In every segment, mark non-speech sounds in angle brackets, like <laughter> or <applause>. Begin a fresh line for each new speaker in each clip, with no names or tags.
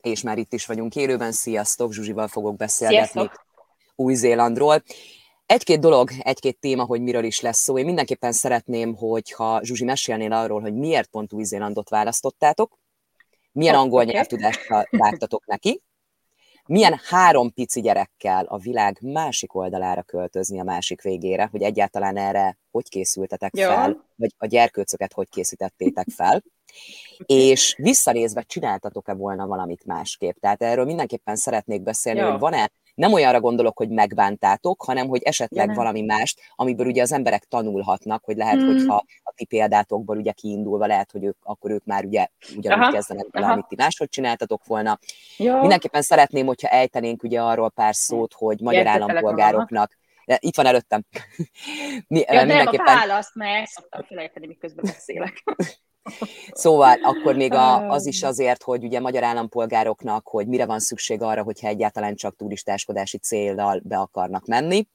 és már itt is vagyunk élőben. Sziasztok, Zsuzsival fogok beszélgetni Új-Zélandról. Egy-két dolog, egy-két téma, hogy miről is lesz szó. Én mindenképpen szeretném, hogyha Zsuzsi mesélnél arról, hogy miért pont Új-Zélandot választottátok, milyen oh, angol okay. nyelvtudást vágtatok neki, milyen három pici gyerekkel a világ másik oldalára költözni a másik végére, hogy egyáltalán erre hogy készültetek Jó. fel, vagy a gyerkőcöket hogy készítettétek fel, és visszanézve csináltatok-e volna valamit másképp. Tehát erről mindenképpen szeretnék beszélni, Jó. hogy van-e nem olyanra gondolok, hogy megbántátok, hanem hogy esetleg ja, valami mást, amiből ugye az emberek tanulhatnak, hogy lehet, hmm. hogyha a ti példátokból ugye kiindulva lehet, hogy ők, akkor ők már ugye ugyanúgy aha, kezdenek vele, amit ti máshogy csináltatok volna. Jó. Mindenképpen szeretném, hogyha ejtenénk ugye arról pár szót, hogy magyar Értettelek állampolgároknak itt van előttem. <laughs>
Mi, ja, mindenképpen... nem, a választ, mert szoktam felejteni, miközben beszélek. <laughs>
Szóval akkor még a, az is azért, hogy ugye magyar állampolgároknak, hogy mire van szükség arra, hogyha egyáltalán csak turistáskodási céllal be akarnak menni.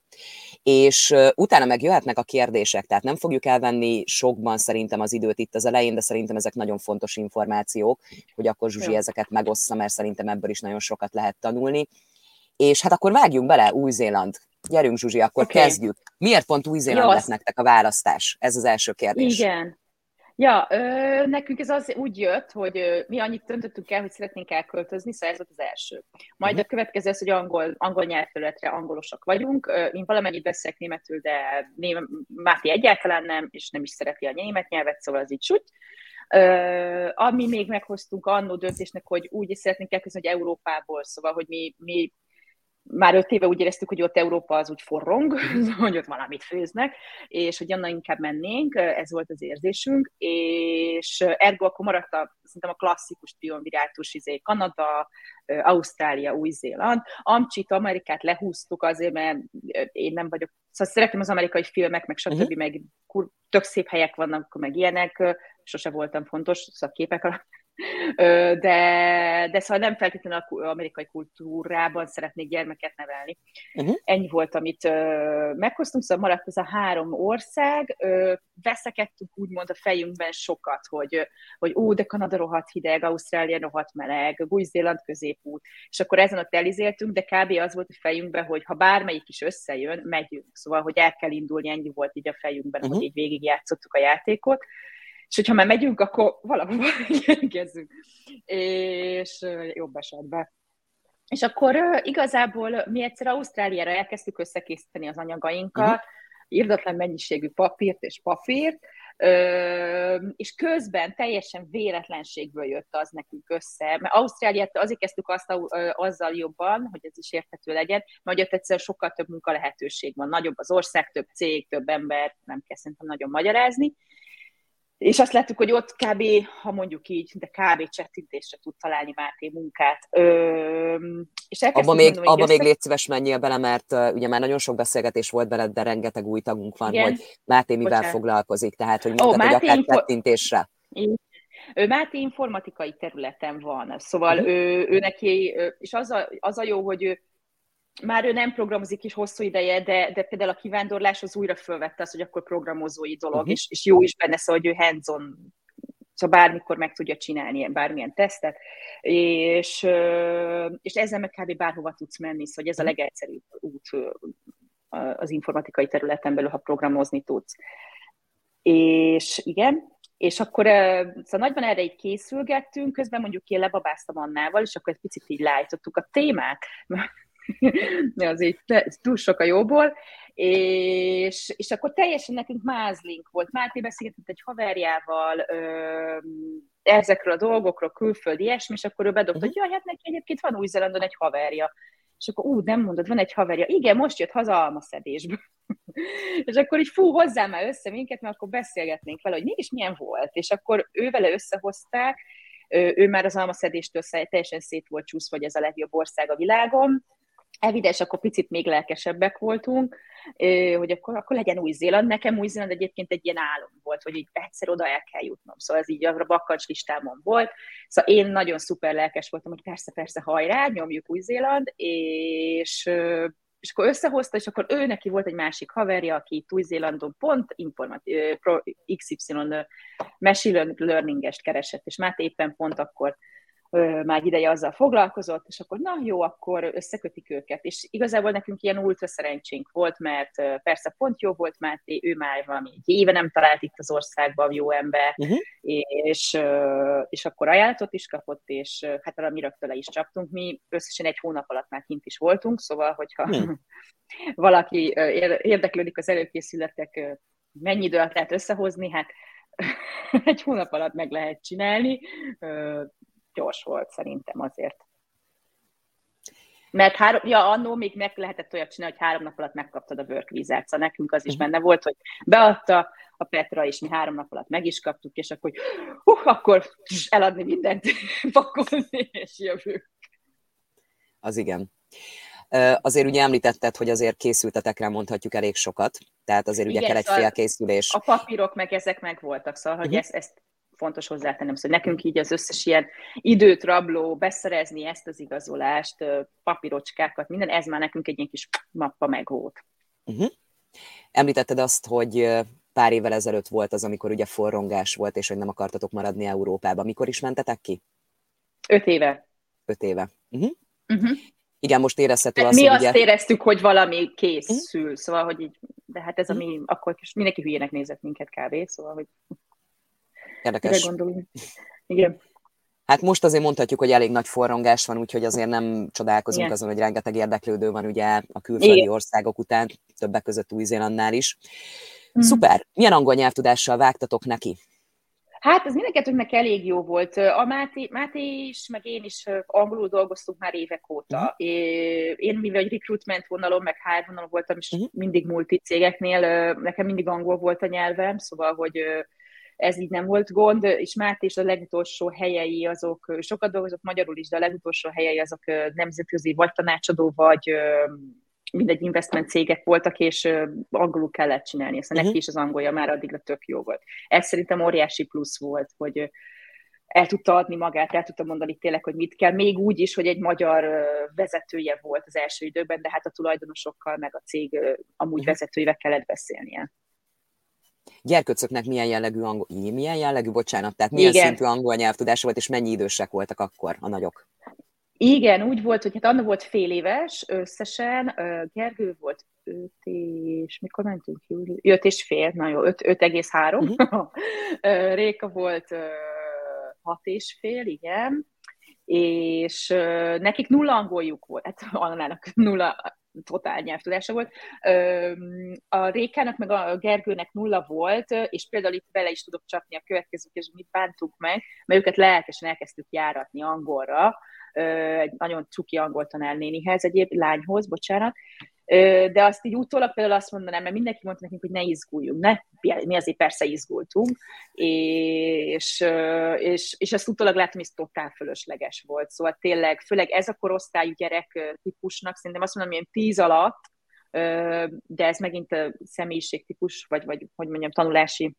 És utána meg jöhetnek a kérdések, tehát nem fogjuk elvenni sokban szerintem az időt itt az elején, de szerintem ezek nagyon fontos információk, hogy akkor Zsuzsi Jó. ezeket megossza, mert szerintem ebből is nagyon sokat lehet tanulni. És hát akkor vágjunk bele, Új-Zéland. Gyerünk, Zsuzsi, akkor okay. kezdjük. Miért pont Új-Zéland lett nektek a választás? Ez az első kérdés.
Igen. Ja, ö, nekünk ez az úgy jött, hogy ö, mi annyit döntöttünk el, hogy szeretnénk elköltözni, szóval ez volt az első. Majd uh-huh. a következő az, hogy angol, angol nyelvterületre angolosak vagyunk. Ö, én valamennyit beszélek németül, de ném, Máté egyáltalán nem, és nem is szereti a német nyelvet, szóval az így süt. Uh, ami még meghoztunk annó döntésnek, hogy úgy is szeretnénk elkezdeni, hogy Európából, szóval, hogy mi, mi már öt éve úgy éreztük, hogy ott Európa az úgy forrong, <laughs> hogy ott valamit főznek, és hogy annál inkább mennénk, ez volt az érzésünk, és ergo akkor maradt a, szerintem a klasszikus triumvirátus, izé, Kanada, Ausztrália, Új-Zéland. Amcsit, Amerikát lehúztuk azért, mert én nem vagyok, szóval szeretem az amerikai filmek, meg stb., uh-huh. meg tök szép helyek vannak, meg ilyenek, sose voltam fontos, szóval képek alatt de, de szóval nem feltétlenül az amerikai kultúrában szeretnék gyermeket nevelni. Uh-huh. Ennyi volt, amit meghoztunk, szóval maradt ez a három ország, veszekedtünk úgymond a fejünkben sokat, hogy, hogy ú, de Kanada rohadt hideg, Ausztrália rohadt meleg, Új-Zéland középút, és akkor ezen ott elizéltünk, de kb. az volt a fejünkben, hogy ha bármelyik is összejön, megyünk. Szóval, hogy el kell indulni, ennyi volt így a fejünkben, uh-huh. hogy így végigjátszottuk a játékot és hogyha már megyünk, akkor valahova <laughs> érkezzünk. És jobb esetben. És akkor igazából mi egyszer Ausztráliára elkezdtük összekészíteni az anyagainkat, uh-huh. írdatlan mennyiségű papírt és papírt, és közben teljesen véletlenségből jött az nekünk össze, mert Ausztráliát azért kezdtük azt, azzal jobban, hogy ez is érthető legyen, mert ott egyszer sokkal több munka lehetőség van, nagyobb az ország, több cég, több ember, nem kell szerintem nagyon magyarázni, és azt láttuk, hogy ott kb. ha mondjuk így, de kb. csettintésre tud találni Máté munkát. Ö,
és abba még, mondani, abba össze... még légy szíves menjél bele, mert uh, ugye már nagyon sok beszélgetés volt beled, de rengeteg új tagunk van, Igen? hogy Máté mivel Bocsánat. foglalkozik, tehát hogy mondtad, oh, hogy akár info... csettintésre.
Ő Máté informatikai területen van, szóval uh-huh. ő, ő neki, és az a, az a jó, hogy ő már ő nem programozik is hosszú ideje, de, de például a kivándorlás az újra fölvette az, hogy akkor programozói dolog, uh-huh. és, és jó is benne, szóval, hogy ő hands-on szóval bármikor meg tudja csinálni bármilyen tesztet, és, és ezzel meg kb. bárhova tudsz menni, szóval ez a mhm. legegyszerűbb út az informatikai területen belül, ha programozni tudsz. És igen, és akkor szóval nagyban erre így készülgettünk, közben mondjuk én lebabáztam Annával, és akkor egy picit így lájtottuk a témák, <laughs> az így túl sok a jóból, és, és akkor teljesen nekünk mázlink volt. Máté beszélgetett egy haverjával ö, ezekről a dolgokról, külföldi ilyesmi, és akkor ő bedobta, hogy jaj, hát neki egyébként van Új-Zélandon egy haverja. És akkor ú, nem mondod, van egy haverja. Igen, most jött haza almaszedésből. <laughs> és akkor így fú, hozzá már össze minket, mert akkor beszélgetnénk vele, hogy mégis milyen volt. És akkor ő vele összehozták, ő már az almaszedéstől teljesen szét volt csúszva, hogy ez a legjobb ország a világon, evidens, akkor picit még lelkesebbek voltunk, hogy akkor, akkor legyen Új-Zéland. Nekem Új-Zéland egyébként egy ilyen álom volt, hogy így egyszer oda el kell jutnom. Szóval ez így a bakkancs listámon volt. Szóval én nagyon szuper lelkes voltam, hogy persze, persze, hajrá, nyomjuk Új-Zéland, és és akkor összehozta, és akkor ő neki volt egy másik haverja, aki Új-Zélandon pont informat- XY machine learning-est keresett, és Máté éppen pont akkor már ideje azzal foglalkozott, és akkor na jó, akkor összekötik őket. És igazából nekünk ilyen ultra szerencsénk volt, mert persze pont jó volt Máté, ő már valami egy éve nem talált itt az országban jó ember, uh-huh. és, és akkor ajánlatot is kapott, és hát arra mi rögtön is csaptunk. Mi összesen egy hónap alatt már kint is voltunk, szóval, hogyha uh-huh. <laughs> valaki érdeklődik az előkészületek, mennyi idő alatt lehet összehozni, hát <laughs> egy hónap alatt meg lehet csinálni gyors volt szerintem azért. Mert három, ja, annó még meg lehetett olyat csinálni, hogy három nap alatt megkaptad a work vizát, szóval nekünk az is mhm. benne volt, hogy beadta a Petra, és mi három nap alatt meg is kaptuk, és akkor, hú, akkor eladni mindent, <laughs> pakolni, és jövünk.
Az igen. Azért ugye említetted, hogy azért készültetek rá, mondhatjuk elég sokat, tehát azért ugye kell egy szóval félkészülés.
A papírok meg ezek meg voltak, szóval, hogy uh-huh. ezt, ezt fontos hozzátennem, szóval nekünk így az összes ilyen időt rabló, beszerezni ezt az igazolást, papírocskákat, minden, ez már nekünk egy ilyen kis mappa meg volt.
Uh-huh. Említetted azt, hogy pár évvel ezelőtt volt az, amikor ugye forrongás volt, és hogy nem akartatok maradni Európába. Mikor is mentetek ki?
Öt éve.
Öt éve. Uh-huh. Uh-huh. Igen, most érezhető
az, Mi hogy azt ugye... éreztük, hogy valami készül, uh-huh. szóval, hogy így, de hát ez uh-huh. ami, akkor mindenki hülyének nézett minket kb. Szóval, hogy
Érdekes. Igen. Hát most azért mondhatjuk, hogy elég nagy forrongás van, úgyhogy azért nem csodálkozunk Igen. azon, hogy rengeteg érdeklődő van ugye a külföldi Igen. országok után, többek között Új-Zélandnál is. Mm. Szuper! Milyen angol nyelvtudással vágtatok neki?
Hát ez mindenkettőnknek elég jó volt. A Máté, Máté is, meg én is angolul dolgoztunk már évek óta. Uh-huh. Én, mivel egy recruitment vonalon, meg HR vonalon voltam, és uh-huh. mindig multi cégeknél, nekem mindig angol volt a nyelvem, szóval, hogy ez így nem volt gond, és Máté is a legutolsó helyei azok, sokat dolgozott magyarul is, de a legutolsó helyei azok nemzetközi vagy tanácsadó, vagy mindegy investment cégek voltak, és angolul kellett csinálni, aztán uh-huh. neki is az angolja már addigra tök jó volt. Ez szerintem óriási plusz volt, hogy el tudta adni magát, el tudta mondani tényleg, hogy mit kell, még úgy is, hogy egy magyar vezetője volt az első időben, de hát a tulajdonosokkal, meg a cég amúgy uh-huh. vezetőivel kellett beszélnie
gyerköcöknek milyen jellegű angol, milyen jellegű, bocsánat, tehát milyen Igen. szintű angol nyelvtudása volt, és mennyi idősek voltak akkor a nagyok?
Igen, úgy volt, hogy hát Anna volt fél éves összesen, Gergő volt öt és, mikor mentünk ki? Öt és fél, na jó, öt, öt egész három. <laughs> Uh-huh. Réka volt hat és fél, igen, és nekik nulla angoljuk volt, hát Annának nulla totál nyelvtudása volt. A Rékának meg a Gergőnek nulla volt, és például itt bele is tudok csapni a következő és mit bántuk meg, mert őket lelkesen elkezdtük járatni angolra, egy nagyon cuki angol tanárnénihez, egyéb lányhoz, bocsánat, de azt így utólag például azt mondanám, mert mindenki mondta nekünk, hogy ne izguljunk, ne, mi azért persze izgultunk, és, és, és ezt utólag látom, hogy ez totál fölösleges volt. Szóval tényleg, főleg ez a korosztályú gyerek típusnak, szerintem azt mondom, ilyen tíz alatt, de ez megint személyiségtípus, vagy, vagy hogy mondjam, tanulási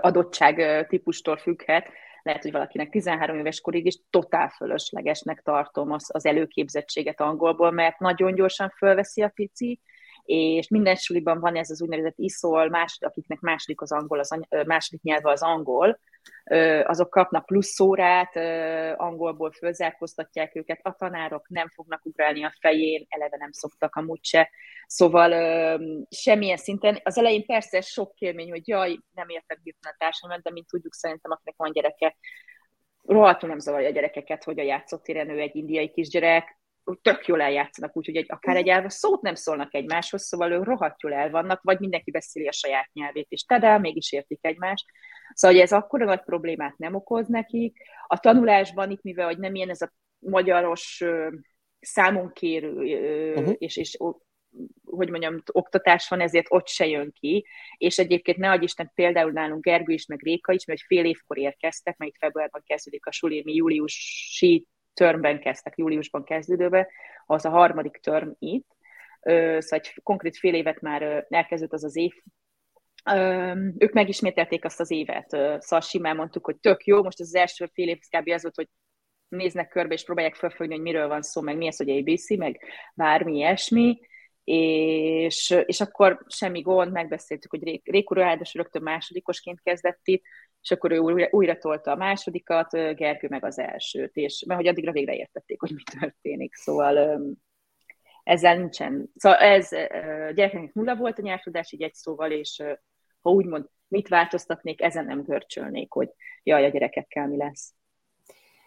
adottság típustól függhet, lehet, hogy valakinek 13 éves korig is totál fölöslegesnek tartom az, az előképzettséget angolból, mert nagyon gyorsan fölveszi a pici, és minden suliban van ez az úgynevezett iszol, más, akiknek második az angol, az második nyelve az angol, azok kapnak plusz órát, angolból fölzárkóztatják őket, a tanárok nem fognak ugrálni a fején, eleve nem szoktak amúgy se. Szóval semmilyen szinten, az elején persze sok kérmény, hogy jaj, nem értek hirtelen a társadalmat, de mint tudjuk szerintem, akinek van gyereke, rohadtul nem zavarja a gyerekeket, hogy a játszótéren ő egy indiai kisgyerek, tök jól eljátszanak, úgyhogy egy, akár egy elve szót nem szólnak egymáshoz, szóval ők rohadt jól el vannak, vagy mindenki beszéli a saját nyelvét, és tedel, mégis értik egymást. Szóval, hogy ez akkora nagy problémát nem okoz nekik. A tanulásban itt, mivel hogy nem ilyen ez a magyaros számonkérő, uh-huh. és, és hogy mondjam, oktatás van, ezért ott se jön ki, és egyébként ne Isten például nálunk Gergő is, meg Réka is, mert fél évkor érkeztek, mert itt februárban kezdődik a suli, mi júliusi törmben kezdtek, júliusban kezdődőbe, az a harmadik törm itt, szóval egy konkrét fél évet már elkezdődött az az év, ők megismételték azt az évet, szóval simán mondtuk, hogy tök jó, most az első fél év kb. az volt, hogy néznek körbe, és próbálják felfogni, hogy miről van szó, meg mi az, hogy ABC, meg bármi ilyesmi, és, és akkor semmi gond, megbeszéltük, hogy Rékó ráadásul rögtön másodikosként kezdett itt, és akkor ő újra, újra tolta a másodikat, Gergő meg az elsőt, és mert hogy addigra végre értették, hogy mi történik, szóval ezzel nincsen. Szóval ez gyerekeknek nulla volt a nyelvtudás, így egy szóval, és ha úgymond mit változtatnék, ezen nem görcsölnék, hogy jaj, a gyerekekkel mi lesz.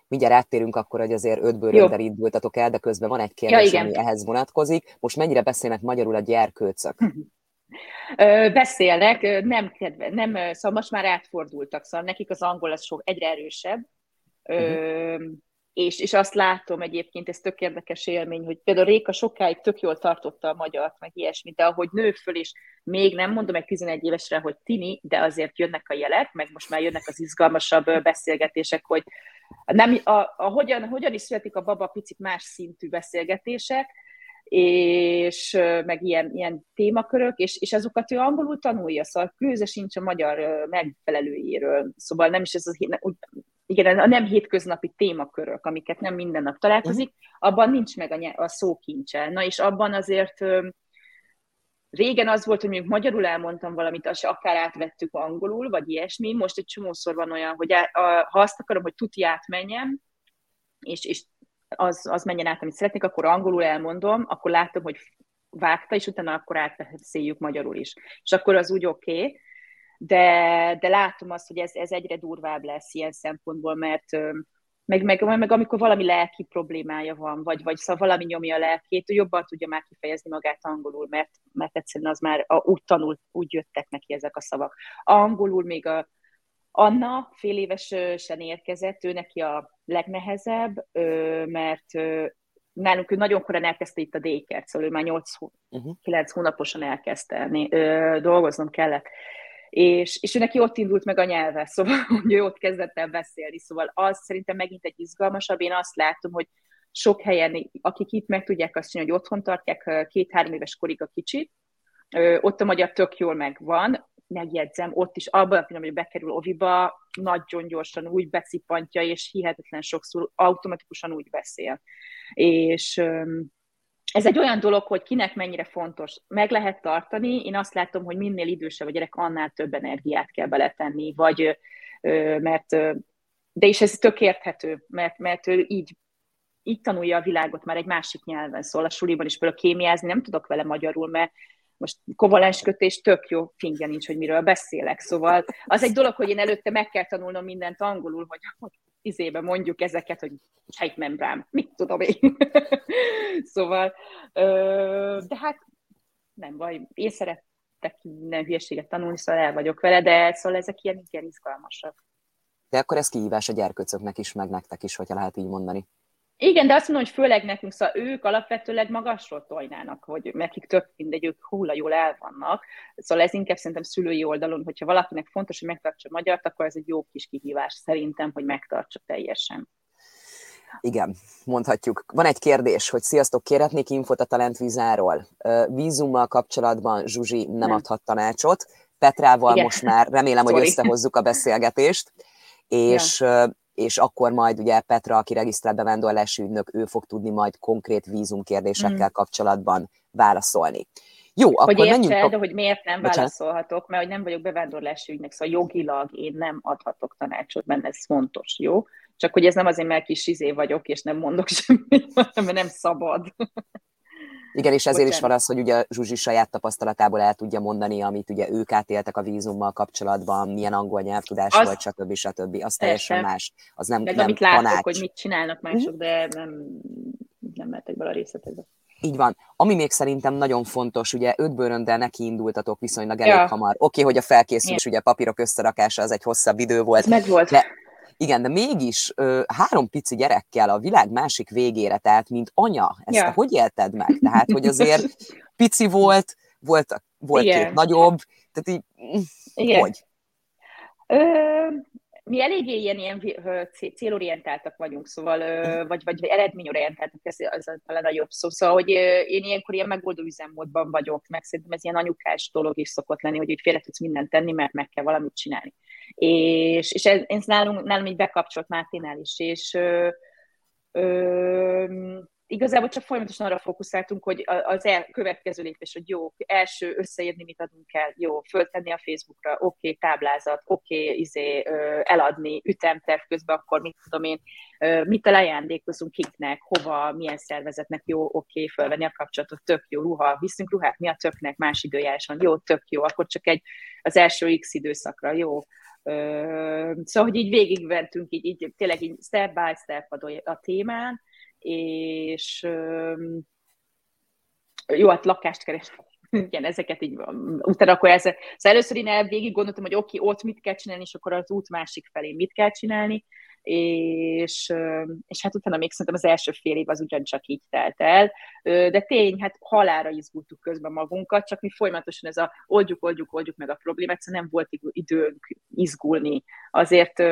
Mindjárt áttérünk akkor, hogy azért ötből rögtön indultatok el, de közben van egy kérdés, ja, ami ehhez vonatkozik. Most mennyire beszélnek magyarul a gyerkőcök? <laughs>
Beszélnek, nem, kedve, nem, szóval most már átfordultak, szóval nekik az angol az sok egyre erősebb. Uh-huh és, és azt látom egyébként, ez tök érdekes élmény, hogy például Réka sokáig tök jól tartotta a magyart, meg ilyesmit, de ahogy nő föl, és még nem mondom egy 11 évesre, hogy tini, de azért jönnek a jelek, meg most már jönnek az izgalmasabb beszélgetések, hogy nem, a, a, hogyan, hogyan is születik a baba picit más szintű beszélgetések, és meg ilyen, ilyen témakörök, és, és azokat ő angolul tanulja, szóval különösen sincs a magyar megfelelőjéről, szóval nem is ez az, igen, a nem hétköznapi témakörök, amiket nem minden nap találkozik, abban nincs meg a, a szókincse. Na és abban azért régen az volt, hogy mondjuk magyarul elmondtam valamit, azt akár átvettük angolul, vagy ilyesmi, most egy csomószor van olyan, hogy ha azt akarom, hogy tuti átmenjem, és, és az, az menjen át, amit szeretnék, akkor angolul elmondom, akkor látom, hogy vágta, és utána akkor átbeszéljük magyarul is. És akkor az úgy oké, okay, de, de látom azt, hogy ez, ez egyre durvább lesz ilyen szempontból, mert meg, meg, meg amikor valami lelki problémája van, vagy, vagy szóval valami nyomja a lelkét, ő jobban tudja már kifejezni magát angolul, mert, mert egyszerűen az már a, úgy tanult, úgy jöttek neki ezek a szavak. Angolul még a Anna fél évesen érkezett, ő neki a legnehezebb, mert nálunk ő nagyon korán elkezdte itt a dékert, szóval ő már 8-9 uh-huh. hónaposan elkezdte, dolgoznom kellett és, és ő neki ott indult meg a nyelve, <laughs> szóval hogy ő ott kezdett el beszélni, szóval az szerintem megint egy izgalmasabb, én azt látom, hogy sok helyen, akik itt meg tudják azt csinálni, hogy otthon tartják két-három éves korig a kicsit, ott a magyar tök jól megvan, megjegyzem, ott is abban a pillanatban, hogy bekerül oviba, nagyon gyorsan úgy becipantja, és hihetetlen sokszor automatikusan úgy beszél. És ez egy olyan dolog, hogy kinek mennyire fontos. Meg lehet tartani, én azt látom, hogy minél idősebb a gyerek, annál több energiát kell beletenni, vagy mert, de is ez tök érthető, mert, mert ő így, így tanulja a világot már egy másik nyelven, szól a suliban is például kémiázni, nem tudok vele magyarul, mert most kovalens kötés tök jó, fingja nincs, hogy miről beszélek. Szóval az egy dolog, hogy én előtte meg kell tanulnom mindent angolul, hogy, hogy izébe mondjuk ezeket, hogy sejtmembrán, mit tudom én. <laughs> szóval, de hát nem baj, én szeretek minden hülyeséget tanulni, szóval el vagyok vele, de szóval ezek ilyen, ilyen izgalmasak.
De akkor ez kihívás a gyerköcöknek is, meg nektek is, hogyha lehet így mondani.
Igen, de azt mondom, hogy főleg nekünk, szóval ők alapvetőleg magasról tojnának, hogy nekik tök mindegy, ők hulla jól el vannak. Szóval ez inkább szerintem szülői oldalon, hogyha valakinek fontos, hogy megtartsa a magyart, akkor ez egy jó kis kihívás szerintem, hogy megtartsa teljesen.
Igen, mondhatjuk. Van egy kérdés, hogy sziasztok, kérhetnék infot a talentvízáról. Vízummal kapcsolatban Zsuzsi nem, nem. adhat tanácsot. Petrával Igen. most már remélem, hogy <laughs> összehozzuk a beszélgetést, és ja és akkor majd ugye Petra, aki regisztrált bevándorlási ügynök, ő fog tudni majd konkrét vízum kérdésekkel mm. kapcsolatban válaszolni. Jó,
hogy akkor értse, menjünk... de hogy miért nem Bocsánat. válaszolhatok, mert hogy nem vagyok bevándorlási ügynek, szóval jogilag én nem adhatok tanácsot, mert ez fontos, jó? Csak hogy ez nem azért, mert kis izé vagyok, és nem mondok <laughs> semmit, mert nem szabad.
Igen, és ezért is van az, hogy ugye Zsuzsi saját tapasztalatából el tudja mondani, amit ugye ők átéltek a vízummal kapcsolatban, milyen angol nyelvtudás az, volt, stb. stb. Az teljesen más. Az nem, Meg
nem amit tanács. látok, hogy mit csinálnak mások, de nem, nem mehetek bele a részletekbe.
Így van. Ami még szerintem nagyon fontos, ugye öt bőröndel neki indultatok viszonylag elég ja. hamar. Oké, okay, hogy a felkészülés, ugye a papírok összerakása az egy hosszabb idő volt. Ez
meg volt.
De igen, de mégis ö, három pici gyerekkel a világ másik végére, tehát mint anya, ezt ja. hogy élted meg? Tehát, hogy azért pici volt, volt, volt Igen. két nagyobb, tehát így, Igen. hogy?
Ö, mi eléggé ilyen, ilyen célorientáltak vagyunk, szóval, vagy, vagy eredményorientáltak, ez az talán a jobb szó. Szóval, hogy én ilyenkor ilyen megoldó üzemmódban vagyok, meg szerintem ez ilyen anyukás dolog is szokott lenni, hogy így félre tudsz mindent tenni, mert meg kell valamit csinálni. És, és ez, ez nálunk, nálunk így bekapcsolt Máténál is, és ö, ö, igazából csak folyamatosan arra fókuszáltunk, hogy az el, következő lépés, hogy jó, első összeírni, mit adunk el, jó, föltenni a Facebookra, oké, okay, táblázat, oké, okay, izé, eladni, ütemterv közben, akkor mit tudom én, mit ajándékozunk kiknek, hova, milyen szervezetnek, jó, oké, okay, fölvenni a kapcsolatot, tök jó, ruha, viszünk ruhát, mi a töknek, más időjáráson, jó, tök jó, akkor csak egy az első X időszakra, jó, Szóval, hogy így végigventünk, így, így tényleg így step by step a, témán, és jó, hát lakást keresni. <laughs> Igen, ezeket így, utána akkor ez, szóval először én végig gondoltam, hogy oké, okay, ott mit kell csinálni, és akkor az út másik felé mit kell csinálni, és, és hát utána még szerintem az első fél év az ugyancsak így telt el, de tény, hát halára izgultuk közben magunkat, csak mi folyamatosan ez a oldjuk, oldjuk, oldjuk meg a problémát, szóval nem volt időnk izgulni. Azért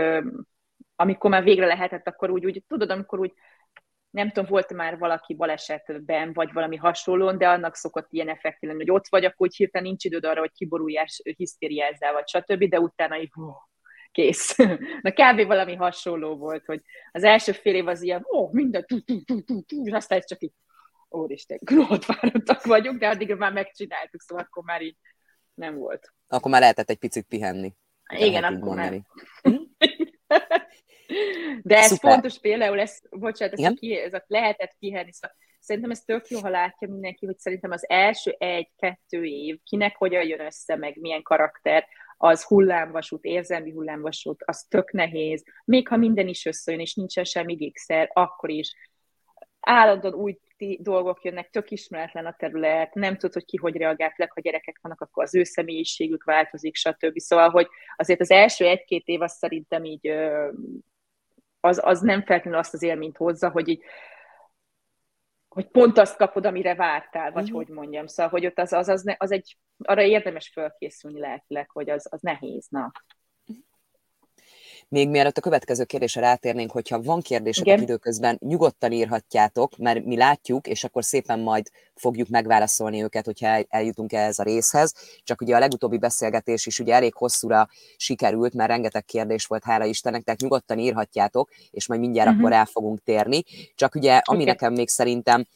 amikor már végre lehetett, akkor úgy, úgy tudod, amikor úgy nem tudom, volt már valaki balesetben, vagy valami hasonlón, de annak szokott ilyen effekt lenni, hogy ott vagy, akkor úgy hirtelen nincs időd arra, hogy kiboruljás, hisztériázzál, vagy stb., de utána így, hú, kész. <laughs> Na kb. valami hasonló volt, hogy az első fél év az ilyen, ó, minden, tú, tú, tú, tú, tú, és aztán csak így, úristen, ott fáradtak vagyunk, de addig már megcsináltuk, szóval akkor már így nem volt.
Akkor már lehetett egy picit pihenni.
Igen, akkor mondani. <laughs> De ez Szuper. fontos például, ez, bocsánat, ez, ki, ez a lehetett kihenni, szóval szerintem ez tök jó, ha látja mindenki, hogy szerintem az első egy-kettő év, kinek hogyan jön össze, meg milyen karakter, az hullámvasút, érzelmi hullámvasút, az tök nehéz. Még ha minden is összejön, és nincsen semmi gigszer, akkor is állandóan új dolgok jönnek, tök ismeretlen a terület, nem tudod, hogy ki hogy reagált, ha gyerekek vannak, akkor az ő személyiségük változik, stb. Szóval, hogy azért az első egy-két év az szerintem így az, az nem feltétlenül azt az élményt hozza, hogy így hogy pont azt kapod, amire vártál, vagy uh-huh. hogy mondjam. Szóval, hogy ott az, az, az, az egy, arra érdemes fölkészülni lelkileg, hogy az, az nehéz, na.
Még mielőtt a következő kérdésre rátérnénk, hogyha van kérdésetek időközben, nyugodtan írhatjátok, mert mi látjuk, és akkor szépen majd fogjuk megválaszolni őket, hogyha eljutunk ehhez a részhez. Csak ugye a legutóbbi beszélgetés is ugye elég hosszúra sikerült, mert rengeteg kérdés volt, hála Istennek, tehát nyugodtan írhatjátok, és majd mindjárt uh-huh. akkor rá fogunk térni. Csak ugye, ami okay. nekem még szerintem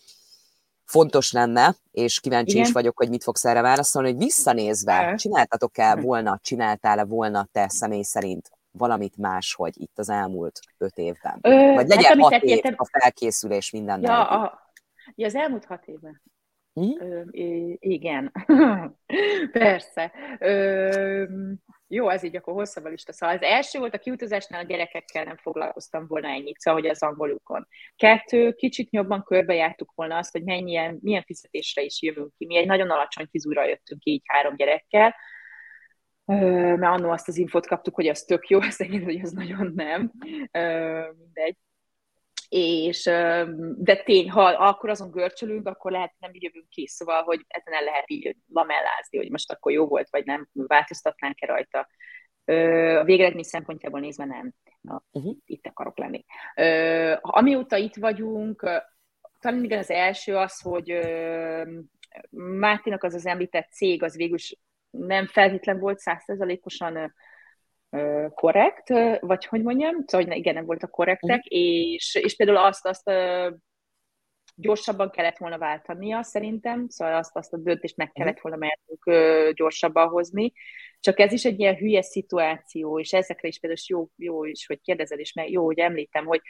fontos lenne, és kíváncsi Igen. is vagyok, hogy mit fogsz erre válaszolni, hogy visszanézve, csináltatok-e volna, csináltál-e volna te személy szerint valamit máshogy itt az elmúlt öt évben? Ö, Vagy legyen hát, hat év értem... a felkészülés minden
ja, a, ja, az elmúlt hat évben. Hm? Ö, igen, <laughs> persze. Ö, jó, ez így akkor hosszabb a lista. Szóval az első volt a kiutazásnál a gyerekekkel nem foglalkoztam volna ennyit, szóval hogy az angolukon. Kettő, kicsit jobban körbejártuk volna azt, hogy mennyien, milyen fizetésre is jövünk ki. Mi egy nagyon alacsony fizúra jöttünk így három gyerekkel, mert annó azt az infot kaptuk, hogy az tök jó, <laughs> szerint, hogy az nagyon nem, mindegy. És, de tény, ha akkor azon görcsölünk, akkor lehet nem így jövünk ki, szóval, hogy ezen el lehet így lamellázni, hogy most akkor jó volt, vagy nem, változtatnánk-e rajta. A végeredmény szempontjából nézve nem. Na, uh-huh. Itt akarok lenni. Amióta itt vagyunk, talán igen az első az, hogy Mátinak az az említett cég, az végül nem feltétlen volt százszerzalékosan korrekt, vagy hogy mondjam, szóval hogy igen, nem voltak korrektek, uh-huh. és, és például azt, azt gyorsabban kellett volna váltania szerintem, szóval azt, azt a döntést meg kellett mhm. volna mertünk gyorsabban hozni, csak ez is egy ilyen hülye szituáció, és ezekre is például jó, jó is, hogy kérdezel, és meg jó, hogy említem, hogy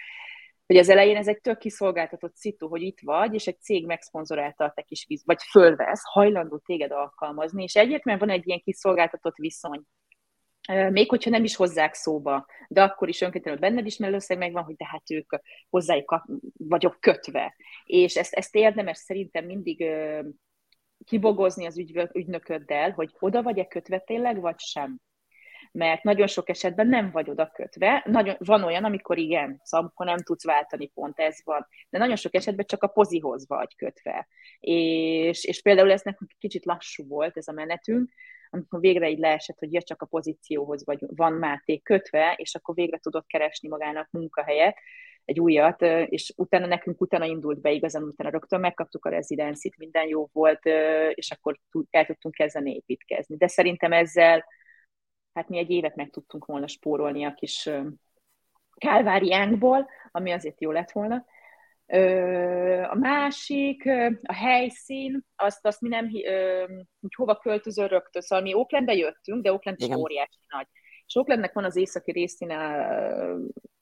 hogy az elején ez egy tök kiszolgáltatott szitu, hogy itt vagy, és egy cég megszponzorálta a te kis víz, vagy fölvesz, hajlandó téged alkalmazni, és egyértelműen van egy ilyen kiszolgáltatott viszony. Még hogyha nem is hozzák szóba, de akkor is önkéntelenül benned is mellőszeg megvan, hogy tehát ők hozzájuk vagyok kötve. És ezt, ezt érdemes szerintem mindig kibogozni az ügy, ügynököddel, hogy oda vagy-e kötve tényleg, vagy sem mert nagyon sok esetben nem vagy oda kötve. Nagyon, van olyan, amikor igen, szóval amikor nem tudsz váltani, pont ez van, de nagyon sok esetben csak a pozihoz vagy kötve. És, és például ez nekünk kicsit lassú volt ez a menetünk, amikor végre így leesett, hogy ja, csak a pozícióhoz vagy van Máté kötve, és akkor végre tudott keresni magának munkahelyet, egy újat, és utána nekünk utána indult be igazán, utána rögtön megkaptuk a rezidencit, minden jó volt, és akkor el tudtunk kezdeni építkezni. De szerintem ezzel hát mi egy évet meg tudtunk volna spórolni a kis kálváriánkból, ami azért jó lett volna. A másik, a helyszín, azt, azt mi nem, hogy hova költözöl rögtön. Szóval mi Oaklandbe jöttünk, de Oakland is óriási nagy. És Oaklandnek van az északi részén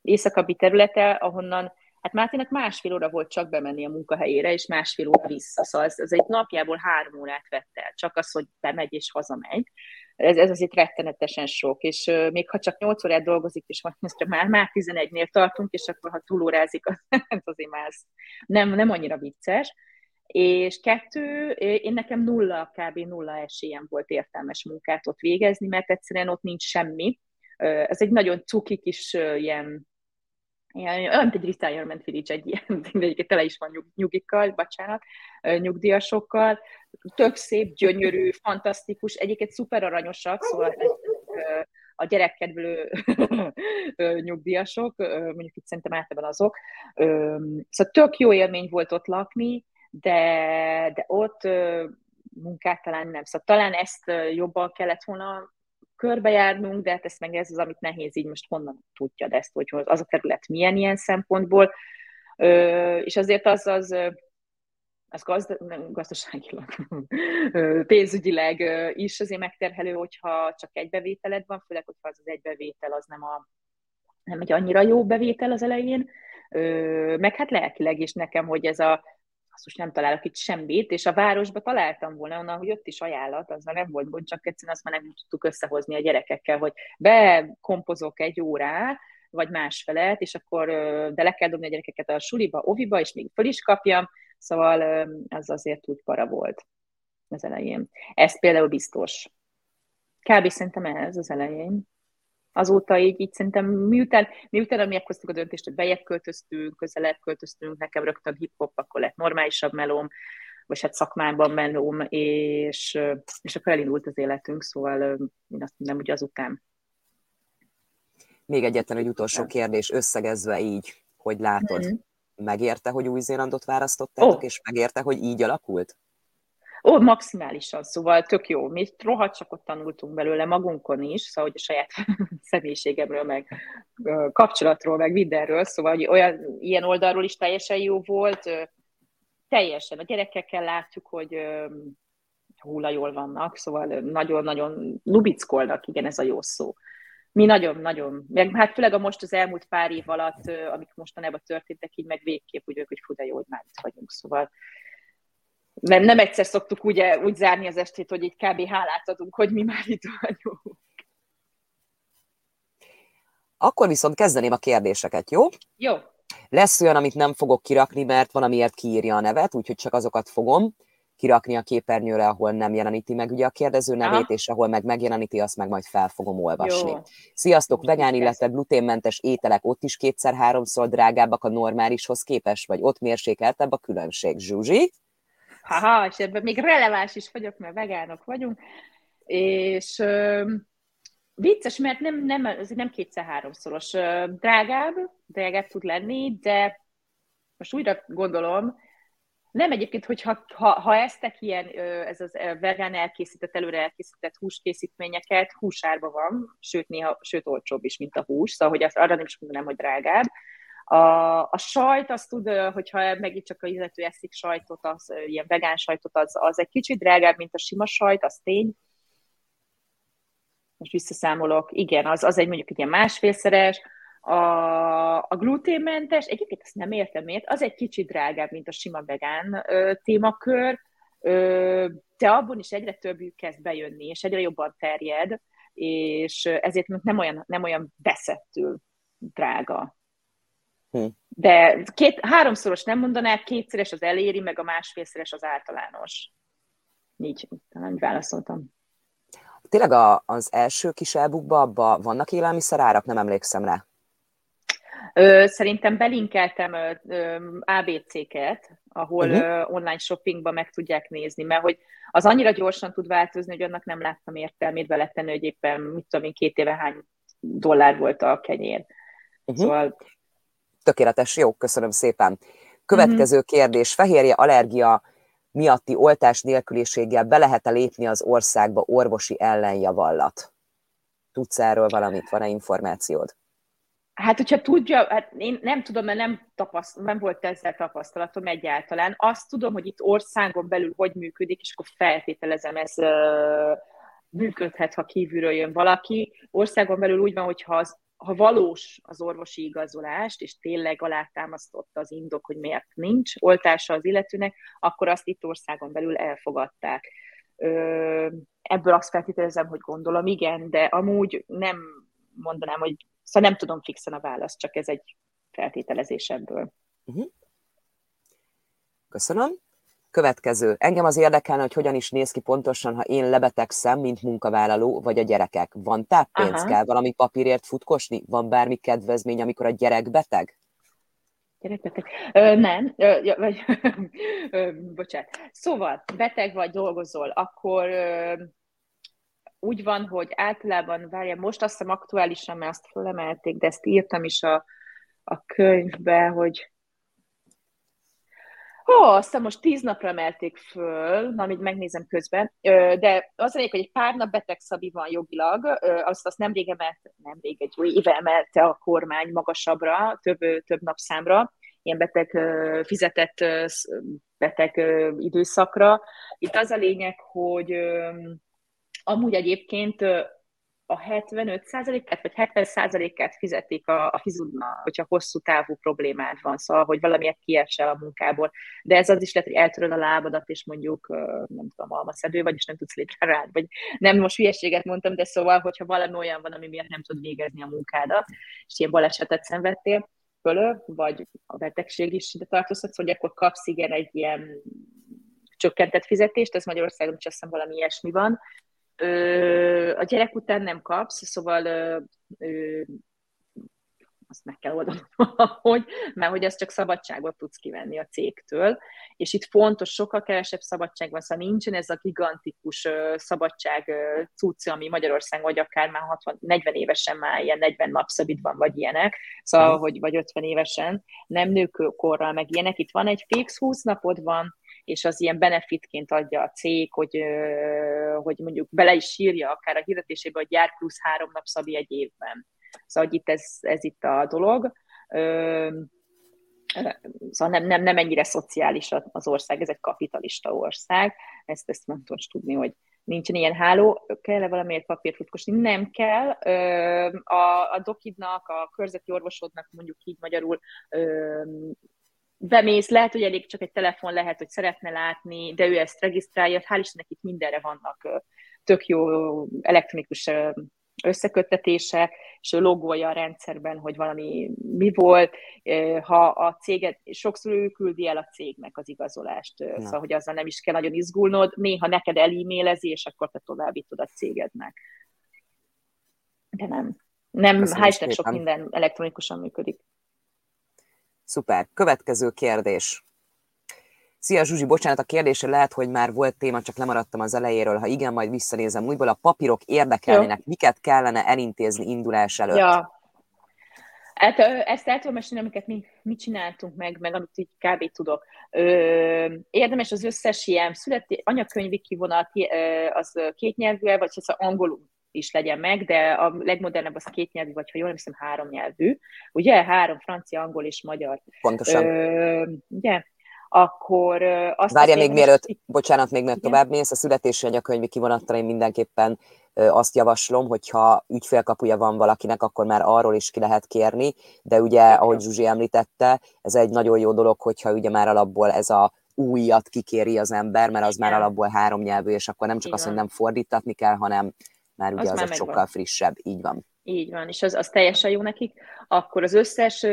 északabbi területe, ahonnan Hát Mátének másfél óra volt csak bemenni a munkahelyére, és másfél óra vissza. Szóval ez, ez egy napjából három órát vett el, csak az, hogy bemegy és hazamegy. Ez, ez azért rettenetesen sok, és még ha csak 8 órát dolgozik, és csak már, már 11-nél tartunk, és akkor ha túlórázik, az, az <laughs> azért már nem, nem annyira vicces. És kettő, én nekem nulla, kb. nulla esélyem volt értelmes munkát ott végezni, mert egyszerűen ott nincs semmi. Ez egy nagyon cuki kis ilyen olyan, mint egy retirement village, egy ilyen, egyébként tele is van nyug, nyugikkal, bocsánat, nyugdíjasokkal, tök szép, gyönyörű, fantasztikus, egyébként szuper aranyosak, szóval a gyerekkedvelő nyugdíjasok, mondjuk itt szerintem általában azok. Szóval tök jó élmény volt ott lakni, de, de ott munkát talán nem. Szóval talán ezt jobban kellett volna körbejárnunk, de hát ezt meg ez az, amit nehéz így most honnan tudja ezt, hogy az a terület milyen ilyen szempontból, és azért az, az, az gazda, nem, gazdaságilag, <laughs> pénzügyileg is azért megterhelő, hogyha csak egy bevételed van, főleg, hogyha az az egy bevétel az nem, a, nem egy annyira jó bevétel az elején, meg hát lelkileg is nekem, hogy ez a most nem találok itt semmit, és a városba találtam volna, onnan, hogy ott is ajánlat, azzal nem volt gond, csak egyszerűen azt már nem tudtuk összehozni a gyerekekkel, hogy bekompozok egy órá, vagy másfelet, és akkor de le kell dobni a gyerekeket a suliba, oviba, és még föl is kapjam, szóval az azért úgy para volt az elején. Ez például biztos. Kb. szerintem ez az elején azóta így, így szerintem miután, miután mi meghoztuk a döntést, hogy bejebb költöztünk, közelebb költöztünk, nekem rögtön hip-hop, akkor lett normálisabb melóm, vagy hát szakmában melóm, és, és akkor elindult az életünk, szóval én azt mondom, hogy azután.
Még egyetlen egy utolsó kérdés, összegezve így, hogy látod, mm-hmm. megérte, hogy Új-Zélandot választottátok, oh. és megérte, hogy így alakult?
Ó, maximálisan, szóval tök jó. Mi rohadt ott tanultunk belőle magunkon is, szóval hogy a saját <laughs> személyiségemről, meg kapcsolatról, meg mindenről, szóval hogy olyan, ilyen oldalról is teljesen jó volt. Teljesen. A gyerekekkel látjuk, hogy húla jól vannak, szóval nagyon-nagyon lubickolnak, igen, ez a jó szó. Mi nagyon-nagyon, meg hát főleg a most az elmúlt pár év alatt, amik mostanában történtek, így meg végképp úgy, hogy fú, jó, hogy már itt vagyunk, szóval nem, nem egyszer szoktuk úgy, úgy zárni az estét, hogy így kb. hálát adunk, hogy mi már itt vagyunk.
Akkor viszont kezdeném a kérdéseket, jó?
Jó.
Lesz olyan, amit nem fogok kirakni, mert van, amiért kiírja a nevet, úgyhogy csak azokat fogom kirakni a képernyőre, ahol nem jeleníti meg ugye a kérdező nevét, Aha. és ahol meg megjeleníti, azt meg majd fel fogom olvasni. Jó. Sziasztok, vegán, illetve gluténmentes ételek ott is kétszer-háromszor drágábbak a normálishoz képest, vagy ott mérsékeltebb a különbség. Zsuzsi?
Haha, és ebben még releváns is vagyok, mert vegánok vagyunk, és ö, vicces, mert nem, nem, ez nem kétszer-háromszoros. Drágább, drágább tud lenni, de most újra gondolom, nem egyébként, hogyha ha, ha eztek ilyen, ez az vegán elkészített, előre elkészített húskészítményeket, húsárba van, sőt néha, sőt olcsóbb is, mint a hús, szóval hogy azt, arra nem is mondanám, hogy drágább, a, a sajt, azt tud, hogyha megint csak a illető eszik sajtot, az ilyen vegán sajtot, az, az egy kicsit drágább, mint a sima sajt, az tény. Most visszaszámolok, igen, az, az egy mondjuk egy ilyen másfélszeres. A, a gluténmentes, egyébként ezt nem értem miért, az egy kicsit drágább, mint a sima vegán ö, témakör, ö, de abban is egyre többük kezd bejönni, és egyre jobban terjed, és ezért nem olyan, nem olyan beszettül drága. Hm. De két, háromszoros nem mondanák, kétszeres az eléri, meg a másfélszeres az általános. Így, talán válaszoltam.
Tényleg a, az első kis elbukba abba vannak élelmiszerárak? Nem emlékszem rá.
Ö, szerintem belinkeltem ABC-ket, ahol uh-huh. ö, online shoppingban meg tudják nézni, mert hogy az annyira gyorsan tud változni, hogy annak nem láttam értelmét beletenni, hogy éppen, mit tudom én, két éve hány dollár volt a kenyér. Uh-huh. Szóval
Tökéletes, jó, köszönöm szépen. Következő uh-huh. kérdés, fehérje allergia miatti oltás nélküliséggel be lehet-e lépni az országba orvosi ellenjavallat? Tudsz erről valamit? Van-e információd?
Hát, hogyha tudja, hát én nem tudom, mert nem, tapaszt, nem volt ezzel tapasztalatom egyáltalán. Azt tudom, hogy itt országon belül hogy működik, és akkor feltételezem, ez működhet, ha kívülről jön valaki. Országon belül úgy van, hogy ha, az, ha valós az orvosi igazolást, és tényleg alátámasztott az indok, hogy miért nincs oltása az illetőnek, akkor azt itt országon belül elfogadták. Ebből azt feltételezem, hogy gondolom, igen, de amúgy nem mondanám, hogy Szóval nem tudom fixen a választ, csak ez egy feltételezés ebből. Uh-huh.
Köszönöm. Következő. Engem az érdekelne, hogy hogyan is néz ki pontosan, ha én lebetegszem, mint munkavállaló, vagy a gyerekek. Van táppénz? Aha. Kell valami papírért futkosni? Van bármi kedvezmény, amikor a gyerek beteg?
Gyerekbeteg? Ö, nem, ö, vagy, <laughs> ö, bocsánat. Szóval, beteg vagy, dolgozol, akkor ö, úgy van, hogy általában, várja, most azt hiszem aktuálisan, mert azt fölemelték, de ezt írtam is a, a könyvbe, hogy Ó, azt hiszem most tíz napra emelték föl, na, amit megnézem közben, de az elég, hogy egy pár nap beteg szabi van jogilag, azt, azt nemrég emelte, nemrég egy éve emelte a kormány magasabbra, több, több napszámra, ilyen beteg fizetett beteg időszakra. Itt az a lényeg, hogy amúgy egyébként a 75%-át vagy 70%-át fizetik a, a fizudna, hogyha hosszú távú problémád van, szóval, hogy valamiért kiesel a munkából. De ez az is lehet, hogy eltöröd a lábadat, és mondjuk, nem tudom, almaszedő vagy, és nem tudsz lépni rád, vagy nem, most hülyeséget mondtam, de szóval, hogyha valami olyan van, ami miatt nem tud végezni a munkádat, és ilyen balesetet szenvedtél fölő, vagy a betegség is ide tartozhatsz, hogy akkor kapsz igen egy ilyen csökkentett fizetést, ez Magyarországon is azt hiszem valami ilyesmi van, a gyerek után nem kapsz, szóval ö, azt meg kell oldanod <laughs> hogy, mert hogy ezt csak szabadságot tudsz kivenni a cégtől, és itt fontos, sokkal kevesebb szabadság van, szóval nincsen ez a gigantikus szabadság cucc, ami Magyarország vagy akár már 60, 40 évesen már ilyen 40 napszabid van, vagy ilyenek, szóval, mm. hogy vagy 50 évesen, nem nőkorral, meg ilyenek, itt van egy fix 20 napod van, és az ilyen benefitként adja a cég, hogy, hogy mondjuk bele is írja akár a hirdetésébe, hogy jár plusz három nap szabi egy évben. Szóval hogy itt ez, ez itt a dolog. Szóval nem, nem, nem ennyire szociális az ország, ez egy kapitalista ország, ezt, ezt fontos tudni, hogy nincsen ilyen háló, kell-e valamiért papírt futkosni? Nem kell. A, a dokidnak, a körzeti orvosodnak mondjuk így magyarul bemész, lehet, hogy elég csak egy telefon, lehet, hogy szeretne látni, de ő ezt regisztrálja, hál' Istennek itt mindenre vannak tök jó elektronikus összeköttetések, és ő logolja a rendszerben, hogy valami mi volt, ha a céget, sokszor ő küldi el a cégnek az igazolást, Na. szóval, hogy azzal nem is kell nagyon izgulnod, néha neked elímélezi, és akkor te továbbítod a cégednek. De nem. Nem, hál' sok minden elektronikusan működik.
Szuper. Következő kérdés. Szia Zsuzsi, bocsánat, a kérdésre lehet, hogy már volt téma, csak lemaradtam az elejéről. Ha igen, majd visszanézem újból. A papírok érdekelnének, Jó. miket kellene elintézni indulás előtt? Ja.
Hát ezt el tudom mesélni, amiket mi, mi csináltunk meg, meg amit így kb. tudok. Ö, érdemes az összes ilyen születi anyakönyvi kivonat, az kétnyelvűel, vagy az angolul is legyen meg, de a legmodernebb az két nyelvű, vagy ha jól hiszem, három nyelvű. Ugye? Három, francia, angol és magyar.
Pontosan. Ö,
ugye? Akkor
azt Várja még mielőtt, most... bocsánat, még mert tovább mész, a születési anyakönyvi kivonattal én mindenképpen azt javaslom, hogyha ügyfélkapuja van valakinek, akkor már arról is ki lehet kérni, de ugye, ahogy Zsuzsi említette, ez egy nagyon jó dolog, hogyha ugye már alapból ez a újat kikéri az ember, mert az Igen. már alapból három nyelvű, és akkor nem csak azt, hogy nem fordítatni kell, hanem már ugye az, az már sokkal frissebb, így van.
Így van, és az, az teljesen jó nekik. Akkor az összes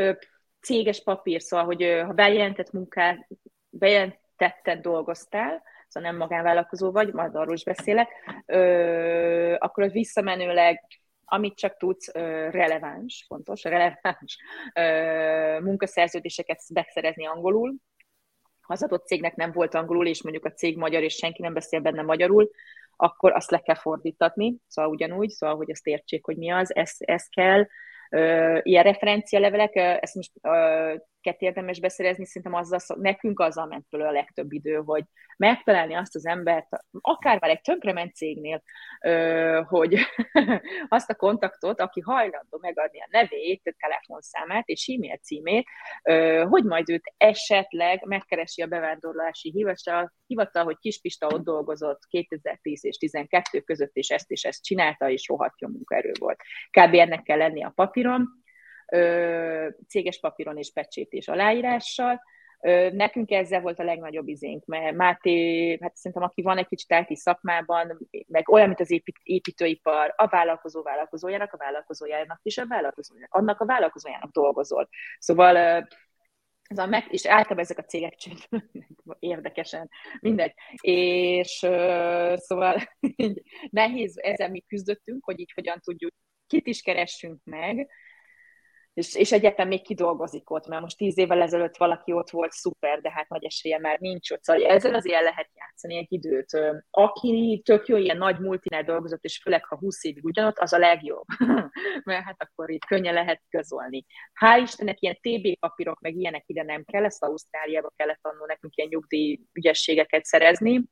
céges papír, szóval, hogy ha bejelentett munkát, bejelentetted dolgoztál, szóval nem magánvállalkozó vagy, majd arról is beszélek, ö, akkor az visszamenőleg amit csak tudsz, ö, releváns, fontos, releváns ö, munkaszerződéseket beszerezni angolul, ha az adott cégnek nem volt angolul, és mondjuk a cég magyar, és senki nem beszél benne magyarul, akkor azt le kell fordítatni, szóval ugyanúgy, szóval, hogy azt értsék, hogy mi az, ez, ez kell. Ilyen referencialevelek, ezt most ilyeneket érdemes beszerezni, szerintem azzal, nekünk azzal ment föl a legtöbb idő, hogy megtalálni azt az embert, akár már egy tönkrement cégnél, hogy <laughs> azt a kontaktot, aki hajlandó megadni a nevét, a telefonszámát és e-mail címét, hogy majd őt esetleg megkeresi a bevándorlási hivatal, hivatal hogy Kispista ott dolgozott 2010 és 12 között, és ezt és ezt csinálta, és rohadt jó munkaerő volt. Kb. ennek kell lenni a papíron, céges papíron és pecsét aláírással, Nekünk ezzel volt a legnagyobb izénk, mert Máté, hát szerintem aki van egy kicsit IT szakmában, meg olyan, mint az építőipar, a vállalkozó vállalkozójának, a vállalkozójának is a vállalkozójának, annak a vállalkozójának dolgozol. Szóval ez a meg, és általában ezek a cégek érdekesen, mindegy. És szóval <laughs> nehéz, ezen mi küzdöttünk, hogy így hogyan tudjuk, kit is keressünk meg, és, és egyetem még kidolgozik ott, mert most tíz évvel ezelőtt valaki ott volt, szuper, de hát nagy esélye már nincs ott. Szóval ezzel azért lehet játszani egy időt. Aki tök jó, ilyen nagy multinál dolgozott, és főleg ha 20 évig ugyanott, az a legjobb. <laughs> mert hát akkor itt könnyen lehet közolni. Hál' Istennek ilyen TB papírok, meg ilyenek ide nem kell, ezt Ausztráliába kellett annó nekünk ilyen nyugdíj ügyességeket szerezni,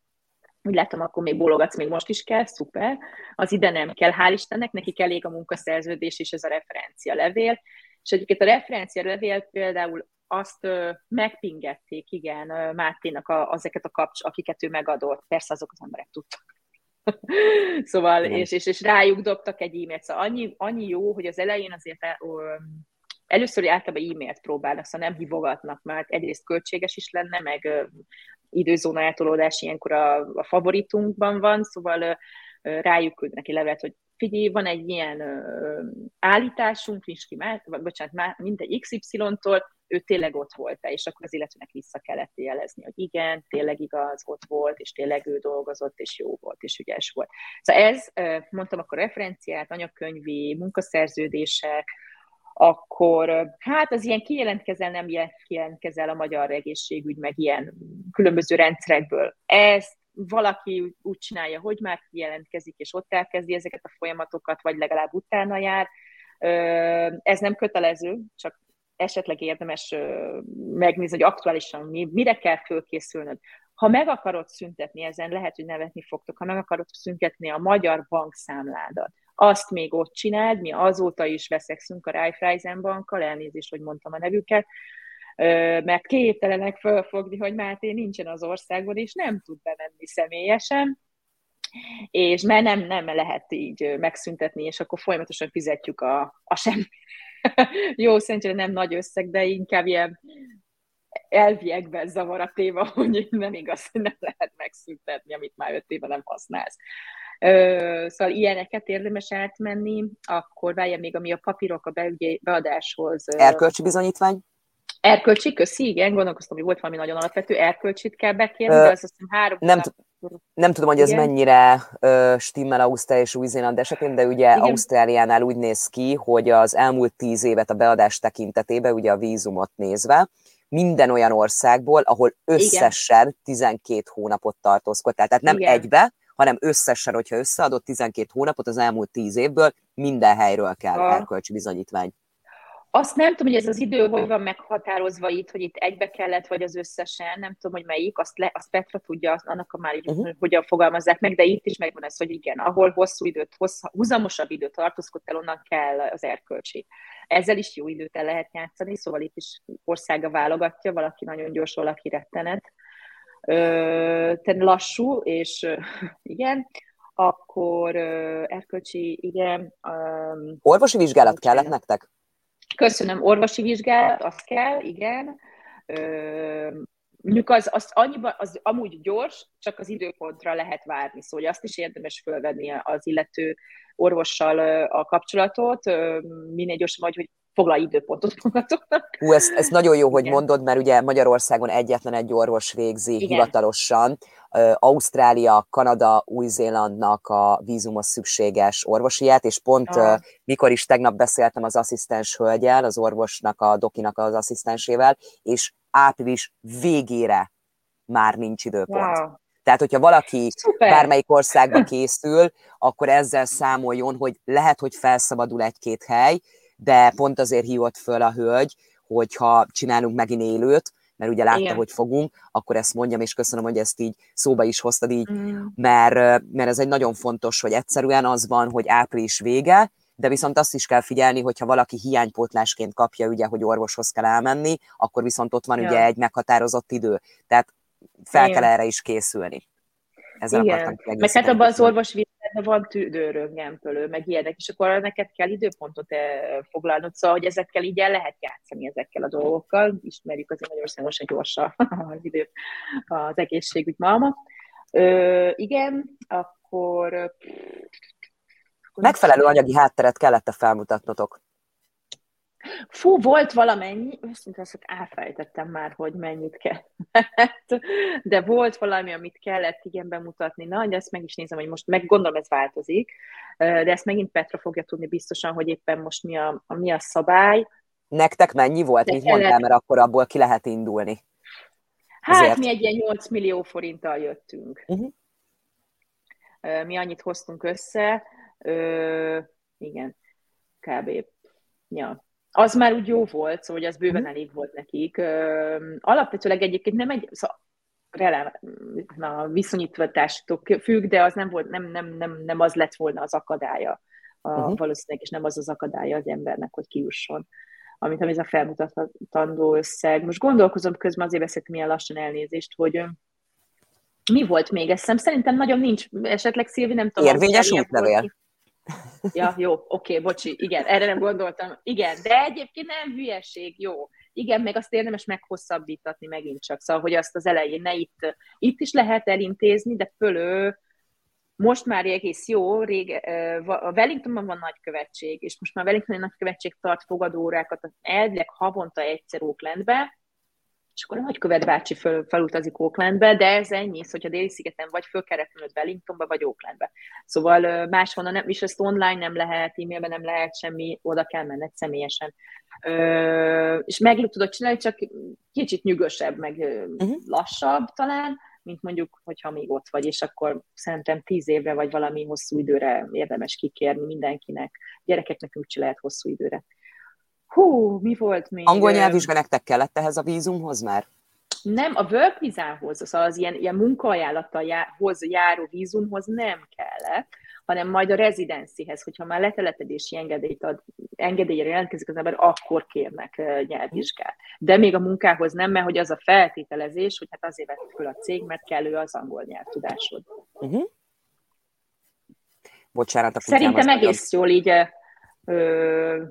úgy látom, akkor még bólogatsz, még most is kell, szuper. Az ide nem kell, hál' Istennek, nekik elég a munkaszerződés és ez a referencia levél, és egyébként a referencia levél például azt megpingették, igen, Máténak a, azeket a kapcs, akiket ő megadott. Persze azok az emberek tudtak. <laughs> szóval, és, és, és rájuk dobtak egy e-mailt. Szóval annyi, annyi jó, hogy az elején azért ö, először általában e-mailt próbálnak, szóval nem hívogatnak, mert egyrészt költséges is lenne, meg ö, időzóna eltolódás ilyenkor a, a favoritunkban van, szóval ö, rájuk küldnek egy levelet, hogy figyelj, van egy ilyen ö, állításunk, nincs ki, már, vagy bocsánat, már mindegy XY-tól, ő tényleg ott volt -e, és akkor az illetőnek vissza kellett jelezni, hogy igen, tényleg igaz, ott volt, és tényleg ő dolgozott, és jó volt, és ügyes volt. Szóval ez, mondtam akkor referenciát, anyagkönyvi, munkaszerződések, akkor hát az ilyen kijelentkezel, nem kijelentkezel a magyar egészségügy, meg ilyen különböző rendszerekből. Ezt valaki úgy csinálja, hogy már jelentkezik, és ott elkezdi ezeket a folyamatokat, vagy legalább utána jár. Ez nem kötelező, csak esetleg érdemes megnézni, hogy aktuálisan mi, mire kell fölkészülnöd. Ha meg akarod szüntetni, ezen lehet, hogy nevetni fogtok, ha meg akarod szüntetni a magyar bankszámládat, azt még ott csináld, mi azóta is veszekszünk a Raiffeisen bankkal, elnézést, hogy mondtam a nevüket, mert képtelenek fölfogni, hogy Máté nincsen az országban, és nem tud bemenni személyesen, és mert nem, nem lehet így megszüntetni, és akkor folyamatosan fizetjük a, a semmi. <laughs> Jó, szerintem nem nagy összeg, de inkább ilyen elviekben zavar a téma, <laughs> hogy nem igaz, hogy nem lehet megszüntetni, amit már öt éve nem használsz. Szóval ilyeneket érdemes átmenni, akkor várja még, ami a papírok a beadáshoz.
Erkölcsi bizonyítvány?
Erkölcsi, köszi, igen, gondolkoztam, hogy volt valami nagyon alapvető, erkölcsit kell bekérni, de azt hiszem három
nem, nem tudom, hogy ez igen. mennyire uh, stimmel Ausztrália és Új-Zéland esetén, de ugye igen. Ausztráliánál úgy néz ki, hogy az elmúlt tíz évet a beadás tekintetében, ugye a vízumot nézve, minden olyan országból, ahol összesen igen. 12 hónapot tartózkodtál. Tehát nem igen. egybe, hanem összesen, hogyha összeadott 12 hónapot az elmúlt 10 évből, minden helyről kell a... erkölcsi bizonyítvány.
Azt nem tudom, hogy ez az idő hogy van meghatározva itt, hogy itt egybe kellett, vagy az összesen, nem tudom, hogy melyik, azt, le, azt Petra tudja, annak a már így, uh-huh. hogyan fogalmazzák meg, de itt is megvan ez, hogy igen, ahol hosszú időt, hossz, húzamosabb időt tartózkodtál, onnan kell az erkölcsi. Ezzel is jó időt el lehet játszani, szóval itt is országa válogatja, valaki nagyon gyors, valaki rettenet. Te lassú, és igen, akkor erkölcsi, igen.
Orvosi vizsgálat kellett nektek?
Köszönöm, orvosi vizsgálat, az kell, igen. Mondjuk az, az, annyiba, az amúgy gyors, csak az időpontra lehet várni, szóval azt is érdemes fölvenni az illető orvossal a kapcsolatot, minél gyorsabban, hogy, hogy foglalj időpontot magatoknak.
Hú, ez, ez nagyon jó, hogy Igen. mondod, mert ugye Magyarországon egyetlen egy orvos végzi Igen. hivatalosan. Ausztrália, Kanada, Új-Zélandnak a vízumos szükséges orvosiát, és pont ah. mikor is tegnap beszéltem az asszisztens hölgyel, az orvosnak, a dokinak az asszisztensével, és április végére már nincs időpont. Wow. Tehát, hogyha valaki Szuper. bármelyik országba <laughs> készül, akkor ezzel számoljon, hogy lehet, hogy felszabadul egy-két hely, de pont azért hívott föl a hölgy, hogyha csinálunk megint élőt, mert ugye látta,
Igen.
hogy fogunk, akkor ezt mondjam, és köszönöm, hogy ezt így szóba is hoztad így, mm. mert, mert ez egy nagyon fontos, hogy egyszerűen az van, hogy április vége, de viszont azt is kell figyelni, hogyha valaki hiánypótlásként kapja, ugye, hogy orvoshoz kell elmenni, akkor viszont ott van ja. ugye egy meghatározott idő. Tehát fel Igen. kell erre is készülni.
Ezzel Igen. Meg hát abban az orvos van tüdőröntgenpölő, meg ilyenek, és akkor neked kell időpontot eh, foglalnod, szóval, hogy ezekkel így el lehet játszani ezekkel a dolgokkal, ismerjük azért Magyarországon gyorsan <laughs> az idő az egészségügy malma. Ö, igen, akkor...
Megfelelő anyagi hátteret kellett felmutatnotok.
Fú, volt valamennyi, őszintén azt elfelejtettem már, hogy mennyit kellett, <laughs> de volt valami, amit kellett igen bemutatni. Na, de ezt meg is nézem, hogy most meg gondolom ez változik, de ezt megint Petra fogja tudni biztosan, hogy éppen most mi a, a mi a szabály.
Nektek mennyi volt? Mit kellett... mondtál, mert akkor abból ki lehet indulni?
Hát Azért. mi egy ilyen 8 millió forinttal jöttünk. Uh-huh. Mi annyit hoztunk össze, Ö, igen, kb. Ja az már úgy jó volt, szóval hogy az bőven mm. elég volt nekik. Alapvetőleg egyébként nem egy, szóval relá, na, viszonyítástól függ, de az nem, volt, nem, nem, nem, nem az lett volna az akadálya a, uh-huh. valószínűleg, és nem az az akadálya az embernek, hogy kiusson amit ez a felmutatandó összeg. Most gondolkozom közben, azért veszek milyen lassan elnézést, hogy mi volt még eszem? Szerintem nagyon nincs, esetleg Szilvi, nem tudom.
Érvényes útlevél.
Ja, jó, oké, okay, bocsi, igen, erre nem gondoltam. Igen, de egyébként nem hülyeség, jó. Igen, meg azt érdemes meghosszabbítatni megint csak, szóval, hogy azt az elején ne itt, itt is lehet elintézni, de fölő most már egész jó, rég, a Wellingtonban van nagykövetség, és most már Wellingtoni nagykövetség tart fogadórákat, elvileg havonta egyszer Oaklandbe, és akkor a nagykövet bácsi föl, felutazik Oaklandbe, de ez ennyi, szóval, hogyha déli szigeten vagy, föl kell repülnöd Wellingtonba, vagy Oaklandbe. Szóval máshonnan nem, és ezt online nem lehet, e-mailben nem lehet semmi, oda kell menned személyesen. Ö, és meg tudod csinálni, csak kicsit nyugosabb, meg uh-huh. lassabb talán, mint mondjuk, hogyha még ott vagy, és akkor szerintem tíz évre vagy valami hosszú időre érdemes kikérni mindenkinek. Gyerekeknek úgy lehet hosszú időre. Hú, mi volt még?
Angol nyelvvizsga nektek kellett ehhez a vízumhoz már?
Nem, a work vizához, szóval az ilyen, ilyen munkaajánlattal járó vízumhoz nem kellett, hanem majd a rezidencihez, hogyha már letelepedési engedélyt ad, engedélyre jelentkezik az ember, akkor kérnek nyelvvizsgát. De még a munkához nem, mert hogy az a feltételezés, hogy hát azért vett föl a cég, mert kellő az angol nyelvtudásod. Uh-huh.
Bocsánat, a
Szerintem egész jól így ö,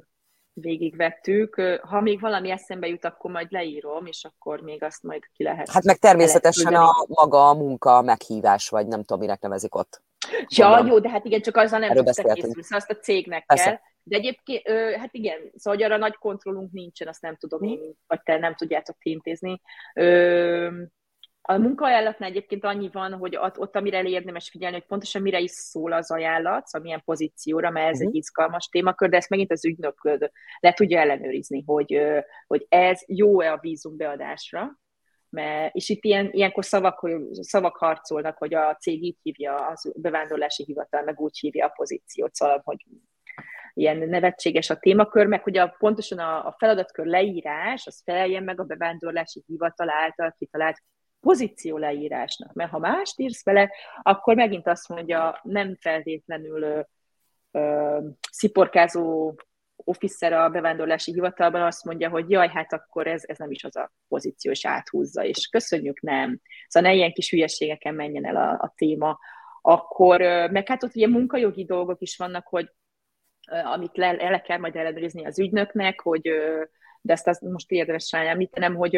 végigvettük. Ha még valami eszembe jut, akkor majd leírom, és akkor még azt majd ki lehet.
Hát meg természetesen a maga a munka meghívás, vagy nem tudom, minek nevezik ott.
Ja, Mondom. jó, de hát igen, csak azzal nem tudsz készülni, szóval azt a cégnek Persze. kell. De egyébként, hát igen, szóval hogy arra nagy kontrollunk nincsen, azt nem tudom én, vagy te nem tudjátok ti intézni. A munkaajánlatnál egyébként annyi van, hogy ott, ott amire érdemes figyelni, hogy pontosan mire is szól az ajánlat, szóval milyen pozícióra, mert ez uh-huh. egy izgalmas témakör, de ezt megint az ügynök le tudja ellenőrizni, hogy, hogy ez jó-e a vízum beadásra, mert, és itt ilyen, ilyenkor szavak, szavak harcolnak, hogy a cég így hívja, az bevándorlási hivatal meg úgy hívja a pozíciót, szóval, hogy ilyen nevetséges a témakör, meg hogy a, pontosan a, a feladatkör leírás, az feleljen meg a bevándorlási hivatal által kitalált pozíció leírásnak, mert ha mást írsz vele, akkor megint azt mondja, nem feltétlenül ö, ö, sziporkázó officer a bevándorlási hivatalban azt mondja, hogy jaj, hát akkor ez, ez nem is az a pozíció, és áthúzza, és köszönjük, nem. Szóval ne ilyen kis hülyeségeken menjen el a, a téma. Akkor, meg hát ott ugye munkajogi dolgok is vannak, hogy amit le, le kell majd ellenőrizni az ügynöknek, hogy de ezt, ezt most érdemes rá említenem, hogy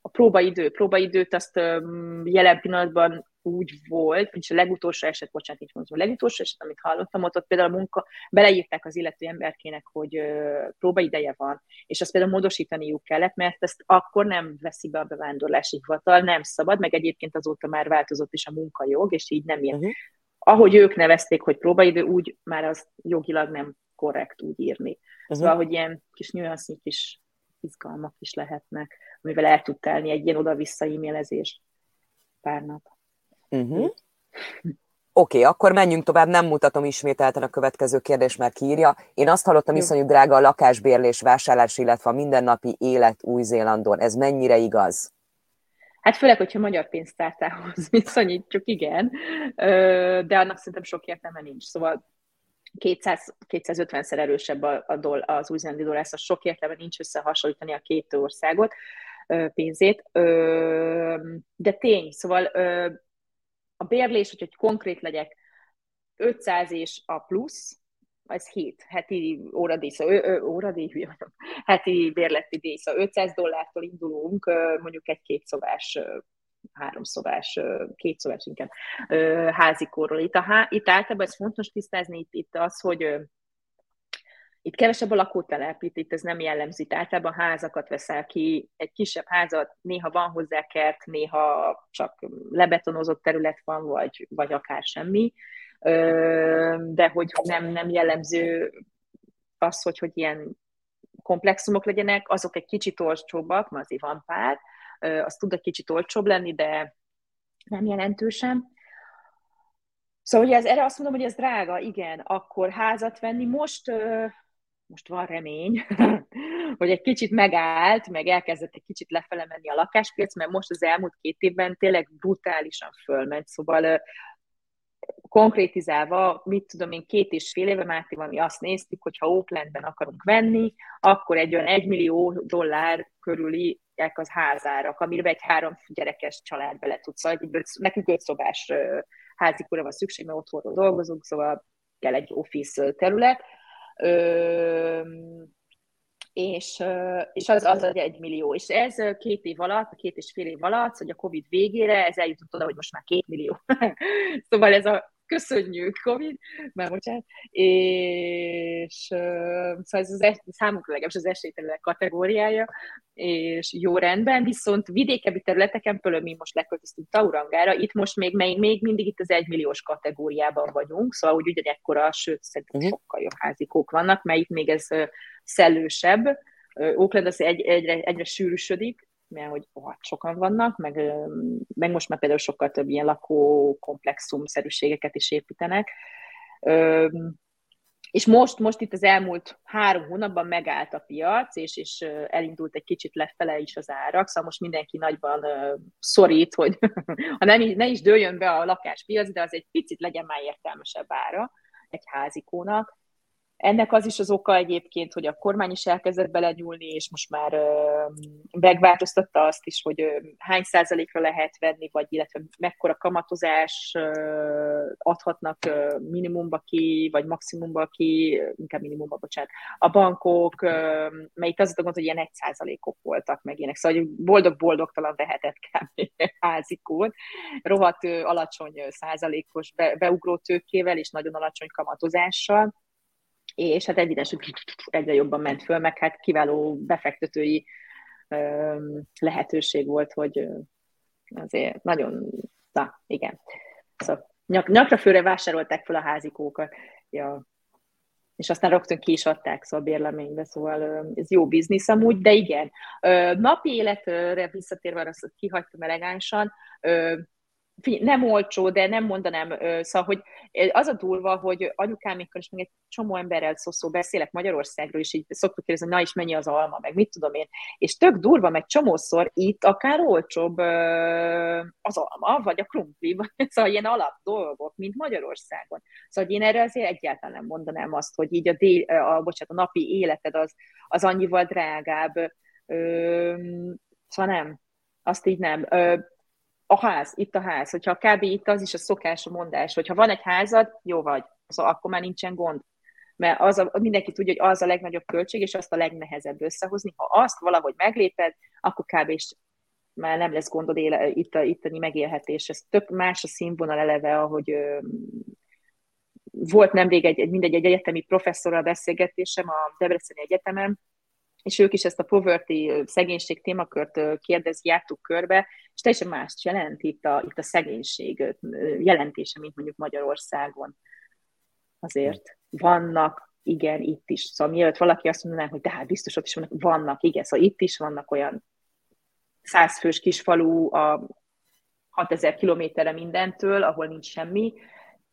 a próbaidő, próbaidőt azt jelen pillanatban úgy volt, vagyis a legutolsó eset, bocsánat, így mondom, a legutolsó eset, amit hallottam, ott, ott például a munka, beleírták az illető emberkének, hogy próbaideje van, és azt például módosítaniuk kellett, mert ezt akkor nem veszi be a bevándorlási hivatal, nem szabad, meg egyébként azóta már változott is a munkajog, és így nem ilyen. Uh-huh. Ahogy ők nevezték, hogy próbaidő, úgy már az jogilag nem korrekt úgy írni. Uh-huh. Szóval, hogy ilyen kis nüansznyik is izgalmak is lehetnek, amivel el tud telni egy ilyen oda-vissza e-mailezés pár nap.
Uh-huh. <laughs> Oké, okay, akkor menjünk tovább, nem mutatom ismételten a következő kérdés, mert kiírja. Én azt hallottam, iszonyú drága a lakásbérlés, vásárlás, illetve a mindennapi élet Új-Zélandon. Ez mennyire igaz?
Hát főleg, hogyha magyar pénztártához viszonyítjuk, <laughs> igen, de annak szerintem sok értelme nincs. Szóval 200, 250-szer erősebb a, a doll, az új-zélandi dollár, szóval sok értelme nincs összehasonlítani a két országot pénzét. De tény, szóval a bérlés, hogy konkrét legyek, 500 és a plusz, ez 7 heti óradíj, szóval óradíj, heti bérleti díj, szóval 500 dollártól indulunk, mondjuk egy kétszobás háromszobás, kétszobás inkább házikorról. Itt, a há, itt általában ez fontos tisztázni, itt, itt az, hogy itt kevesebb a lakótelep, itt, ez nem jellemző. Általában házakat veszel ki, egy kisebb házat, néha van hozzá kert, néha csak lebetonozott terület van, vagy, vagy akár semmi. De hogy nem, nem jellemző az, hogy, hogy ilyen komplexumok legyenek, azok egy kicsit olcsóbbak, mert azért van pár, az tud egy kicsit olcsóbb lenni, de nem jelentősen. Szóval hogy ez, erre azt mondom, hogy ez drága, igen, akkor házat venni. Most, most van remény, <laughs> hogy egy kicsit megállt, meg elkezdett egy kicsit lefele menni a lakáspiac, mert most az elmúlt két évben tényleg brutálisan fölment, szóval konkrétizálva, mit tudom én, két és fél éve Mátéval mi azt néztük, hogy ha Oaklandben akarunk venni, akkor egy olyan egy millió dollár körüli az házárak, amiben egy három gyerekes család bele tud. Szóval nekünk öt szobás házikura van szükség, mert otthonról dolgozunk, szóval kell egy office terület. Ö, és, és az, az egy millió. És ez két év alatt, két és fél év alatt, hogy a Covid végére, ez eljutott oda, hogy most már két millió. <laughs> szóval ez a köszönjük, Covid, mert bocsánat, és szóval ez az es, számunkra legalábbis az esélyterület kategóriája, és jó rendben, viszont vidékebbi területeken, például mi most leköltöztünk Taurangára, itt most még, még, még mindig itt az egymilliós kategóriában vagyunk, szóval úgy ugyanekkora, sőt, szerintem uh-huh. sokkal jobb házikók vannak, mert itt még ez szellősebb, Oakland az egy, egyre, egyre sűrűsödik, mert hogy oh, sokan vannak, meg, meg most már például sokkal több ilyen lakókomplexum-szerűségeket is építenek. És most, most itt az elmúlt három hónapban megállt a piac, és, és elindult egy kicsit lefele is az árak, szóval most mindenki nagyban szorít, hogy <laughs> ha nem, ne is dőljön be a lakáspiac, de az egy picit legyen már értelmesebb ára egy házikónak. Ennek az is az oka egyébként, hogy a kormány is elkezdett belenyúlni, és most már uh, megváltoztatta azt is, hogy uh, hány százalékra lehet venni, vagy illetve mekkora kamatozás uh, adhatnak uh, minimumba ki, vagy maximumba ki, inkább minimumba, bocsánat, a bankok, mert itt az a gond, hogy ilyen egy százalékok voltak meg ilyenek, szóval boldog-boldogtalan vehetett kb. <laughs> házikót, rohadt uh, alacsony százalékos be, beugró tőkével, és nagyon alacsony kamatozással, és hát hogy egyre jobban ment föl, meg hát kiváló befektetői lehetőség volt, hogy azért nagyon, na igen. Szóval nyak, nyakra főre vásárolták fel a házikókat, ja. és aztán rögtön ki is adták szóval a bérleménybe, szóval ez jó biznisz amúgy, de igen. Napi életre visszatérve, azt kihagytam elegánsan, nem olcsó, de nem mondanám, szóval, hogy az a durva, hogy anyukámékkal is meg egy csomó emberrel szó, szó beszélek Magyarországról, és így szoktuk kérdezni, na is mennyi az alma, meg mit tudom én, és tök durva, meg csomószor itt akár olcsóbb az alma, vagy a krumpli, vagy <laughs> szóval ilyen alap dolgok, mint Magyarországon. Szóval én erre azért egyáltalán nem mondanám azt, hogy így a, dél, a, bocsánat, a napi életed az, az annyival drágább. Ö, szóval nem, azt így nem. A ház, itt a ház, hogyha kb. itt az is a szokás, a mondás, hogyha van egy házad, jó vagy, szóval akkor már nincsen gond. Mert az a, mindenki tudja, hogy az a legnagyobb költség, és azt a legnehezebb összehozni. Ha azt valahogy megléped, akkor kb. is már nem lesz gondod éle, itt a, itteni megélhetés. Ez tök más a színvonal eleve, ahogy ö, volt nemrég egy, egy, mindegy, egy egyetemi professzorral beszélgetésem a Debreceni Egyetemen, és ők is ezt a poverty, szegénység témakört kérdezi, jártuk körbe, és teljesen más jelent itt a, itt a szegénység jelentése, mint mondjuk Magyarországon. Azért vannak, igen, itt is. Szóval mielőtt valaki azt mondaná, hogy de hát biztos ott is vannak, vannak, igen, szóval itt is vannak olyan százfős kis falu a 6000 kilométerre mindentől, ahol nincs semmi,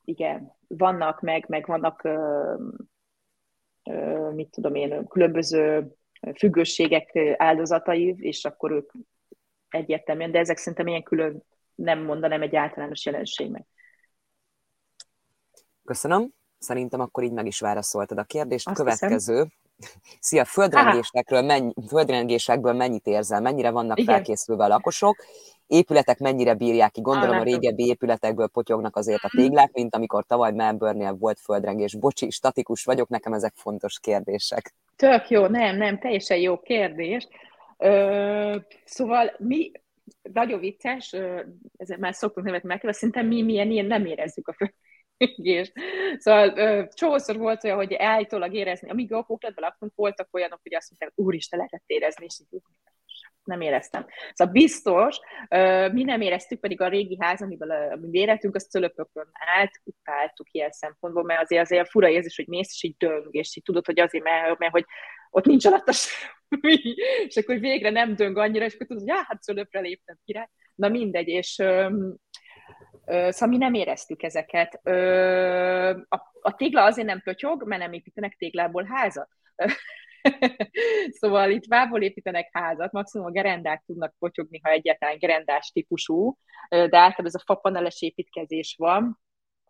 igen, vannak meg, meg vannak, ö, ö, mit tudom én, különböző függőségek áldozatai, és akkor ők egyértelműen, de ezek szerintem ilyen külön nem mondanám egy általános jelenségnek.
Köszönöm. Szerintem akkor így meg is válaszoltad a kérdést. Azt Következő. Hiszem. <laughs> Szia, földrengésekről mennyi, földrengésekből mennyit érzel? Mennyire vannak Igen. felkészülve a lakosok? Épületek mennyire bírják ki? Gondolom a régebbi épületekből potyognak azért a téglák, mint amikor tavaly Melbourne-nél volt földrengés. Bocsi, statikus vagyok, nekem ezek fontos kérdések.
Tök jó, nem, nem, teljesen jó kérdés. Ö, szóval mi, nagyon vicces, ezzel már szoktunk nevetni meg, szerintem mi milyen ilyen nem érezzük a földrengést. Szóval csószor volt olyan, hogy állítólag érezni, amíg a laktunk, voltak olyanok, hogy azt mondták, úristen, lehetett érezni, és így nem éreztem. Szóval biztos, mi nem éreztük, pedig a régi ház, amiben a mi életünk, az cölöpökön állt, utáltuk ilyen szempontból, mert azért azért fura érzés, hogy mész, és így döng, és így tudod, hogy azért, mert, mert hogy ott nincs alatt a semmi, és akkor végre nem döng annyira, és akkor tudod, hogy hát cölöpre léptem ki Na mindegy, és szóval mi nem éreztük ezeket. A, a tégla azért nem pötyog, mert nem építenek téglából házat. <laughs> szóval itt vából építenek házat, maximum a gerendák tudnak potyogni, ha egyáltalán gerendás típusú, de általában ez a fapaneles építkezés van,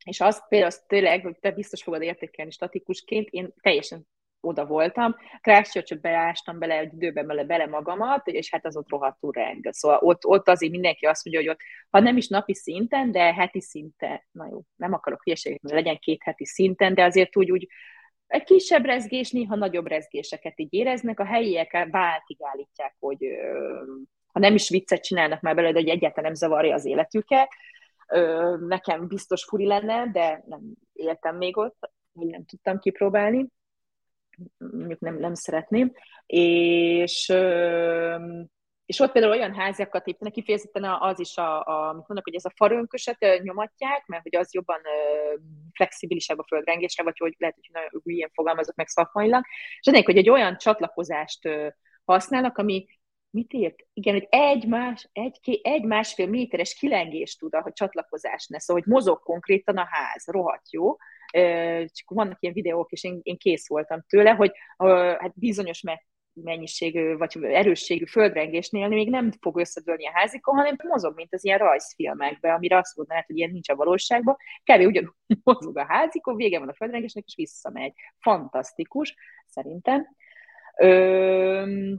és az például az tényleg, hogy te biztos fogod értékelni statikusként, én teljesen oda voltam. Christchurch-ot beástam bele egy időben bele, bele magamat, és hát az ott rohadtul reng. Szóval ott, ott azért mindenki azt mondja, hogy ott, ha nem is napi szinten, de heti szinten, na jó, nem akarok hülyeséget, legyen két heti szinten, de azért úgy, úgy egy kisebb rezgés, néha nagyobb rezgéseket így éreznek, a helyiek váltig állítják, hogy ha nem is viccet csinálnak már belőle, de hogy egyáltalán nem zavarja az életüket. Nekem biztos furi lenne, de nem éltem még ott, még nem tudtam kipróbálni, mondjuk nem, nem szeretném. És és ott például olyan háziakat építenek, kifejezetten az is, a, a, amit mondok, hogy ez a farönköset nyomatják, mert hogy az jobban ö, flexibilisebb a földrengésre, vagy hogy lehet, hogy nagyon ilyen fogalmazok meg szakmailag. És ennek, hogy egy olyan csatlakozást ö, használnak, ami mit írt? Igen, hogy egy, más, egy, egy másfél méteres kilengést tud a csatlakozás ne, szóval, hogy mozog konkrétan a ház, rohadt jó. Csak vannak ilyen videók, és én, én kész voltam tőle, hogy hát bizonyos meg mennyiségű vagy erősségű földrengésnél még nem fog összedőlni a házikon, hanem mozog, mint az ilyen rajzfilmekben, amire azt mondanád, hogy ilyen nincs a valóságban. Kevés ugyanúgy <laughs> mozog a házikon, vége van a földrengésnek, és visszamegy. Fantasztikus, szerintem. Ö,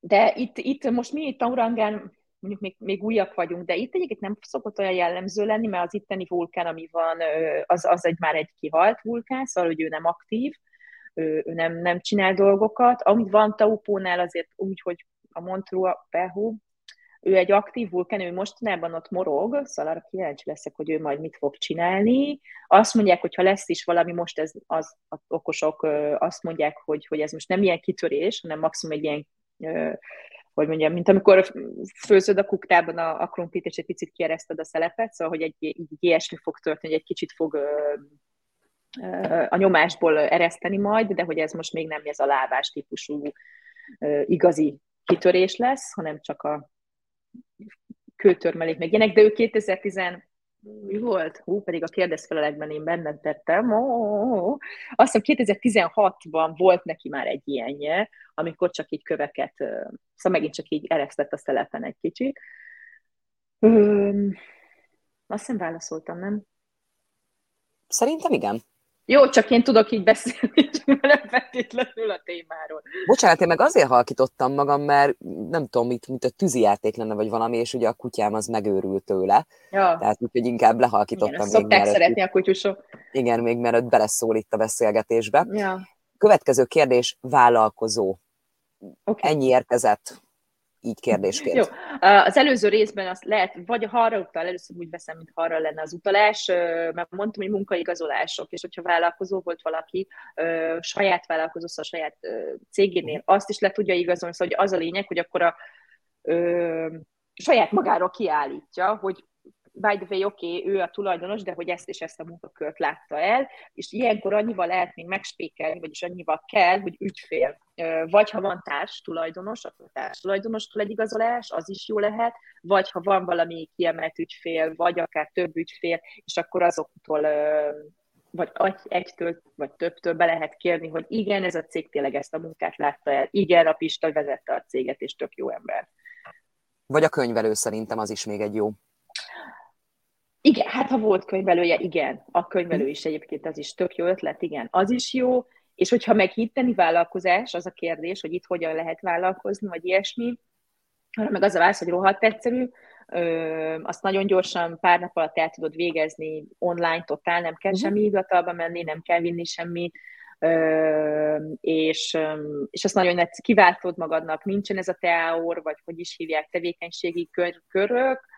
de itt, itt most mi itt a Urangán mondjuk még, még újak vagyunk, de itt egyébként nem szokott olyan jellemző lenni, mert az itteni vulkán, ami van, az, az egy már egy kihalt vulkán, szóval hogy ő nem aktív, ő, ő nem, nem csinál dolgokat. Amit van Taupónál azért úgy, hogy a Montrua Pehu, ő egy aktív vulkán, ő mostanában ott morog, szóval arra kíváncsi leszek, hogy ő majd mit fog csinálni. Azt mondják, hogy ha lesz is valami, most ez az, az okosok azt mondják, hogy, hogy ez most nem ilyen kitörés, hanem maximum egy ilyen hogy mondjam, mint amikor főzöd a kuktában a, a krumplit, és egy picit kiereszted a szelepet, szóval, hogy egy, egy ilyesmi fog történni, hogy egy kicsit fog a nyomásból ereszteni majd, de hogy ez most még nem ez a lábás típusú igazi kitörés lesz, hanem csak a kőtörmelék meg ilyenek, de ő 2010 mi volt? Hú, pedig a kérdezfelelekben én benned tettem. Oh, azt hiszem 2016-ban volt neki már egy ilyenje, amikor csak így köveket, szóval megint csak így eresztett a szelepen egy kicsit. azt hiszem válaszoltam, nem?
Szerintem igen.
Jó, csak én tudok így beszélni, <laughs> nem feltétlenül a témáról.
Bocsánat, én meg azért halkítottam magam, mert nem tudom, mit, mint a tűzijáték lenne, vagy valami, és ugye a kutyám az megőrült tőle. Ja. Tehát úgyhogy inkább lehalkítottam. Igen,
még szokták szeretni a kutyusok.
Igen, még mert beleszól itt a beszélgetésbe.
Ja.
Következő kérdés, vállalkozó. Okay. Ennyi érkezett így kérdésként.
Jó. Az előző részben azt lehet, vagy arra utal, először úgy veszem, mint arra lenne az utalás, mert mondtam, hogy munkaigazolások, és hogyha vállalkozó volt valaki, saját vállalkozó, szóval a saját cégénél, azt is le tudja igazolni, szóval hogy az a lényeg, hogy akkor a saját magáról kiállítja, hogy by the way, oké, okay, ő a tulajdonos, de hogy ezt és ezt a munkakört látta el, és ilyenkor annyival lehet még megspékelni, vagyis annyival kell, hogy ügyfél. Vagy ha van társ tulajdonos, akkor társ tulajdonos igazolás, az is jó lehet, vagy ha van valami kiemelt ügyfél, vagy akár több ügyfél, és akkor azoktól vagy egytől, vagy többtől be lehet kérni, hogy igen, ez a cég tényleg ezt a munkát látta el, igen, a Pista vezette a céget, és tök jó ember.
Vagy a könyvelő szerintem az is még egy jó.
Igen, hát ha volt könyvelője, igen. A könyvelő is egyébként az is tök jó ötlet, igen. Az is jó, és hogyha meg hitteni vállalkozás, az a kérdés, hogy itt hogyan lehet vállalkozni, vagy ilyesmi, hanem meg az a válasz, hogy rohadt egyszerű, ö, azt nagyon gyorsan pár nap alatt el tudod végezni online, totál, nem kell uh-huh. semmi hivatalba menni, nem kell vinni semmit, ö, és, és azt nagyon kiváltod magadnak, nincsen ez a teáor, vagy hogy is hívják, tevékenységi kör, körök,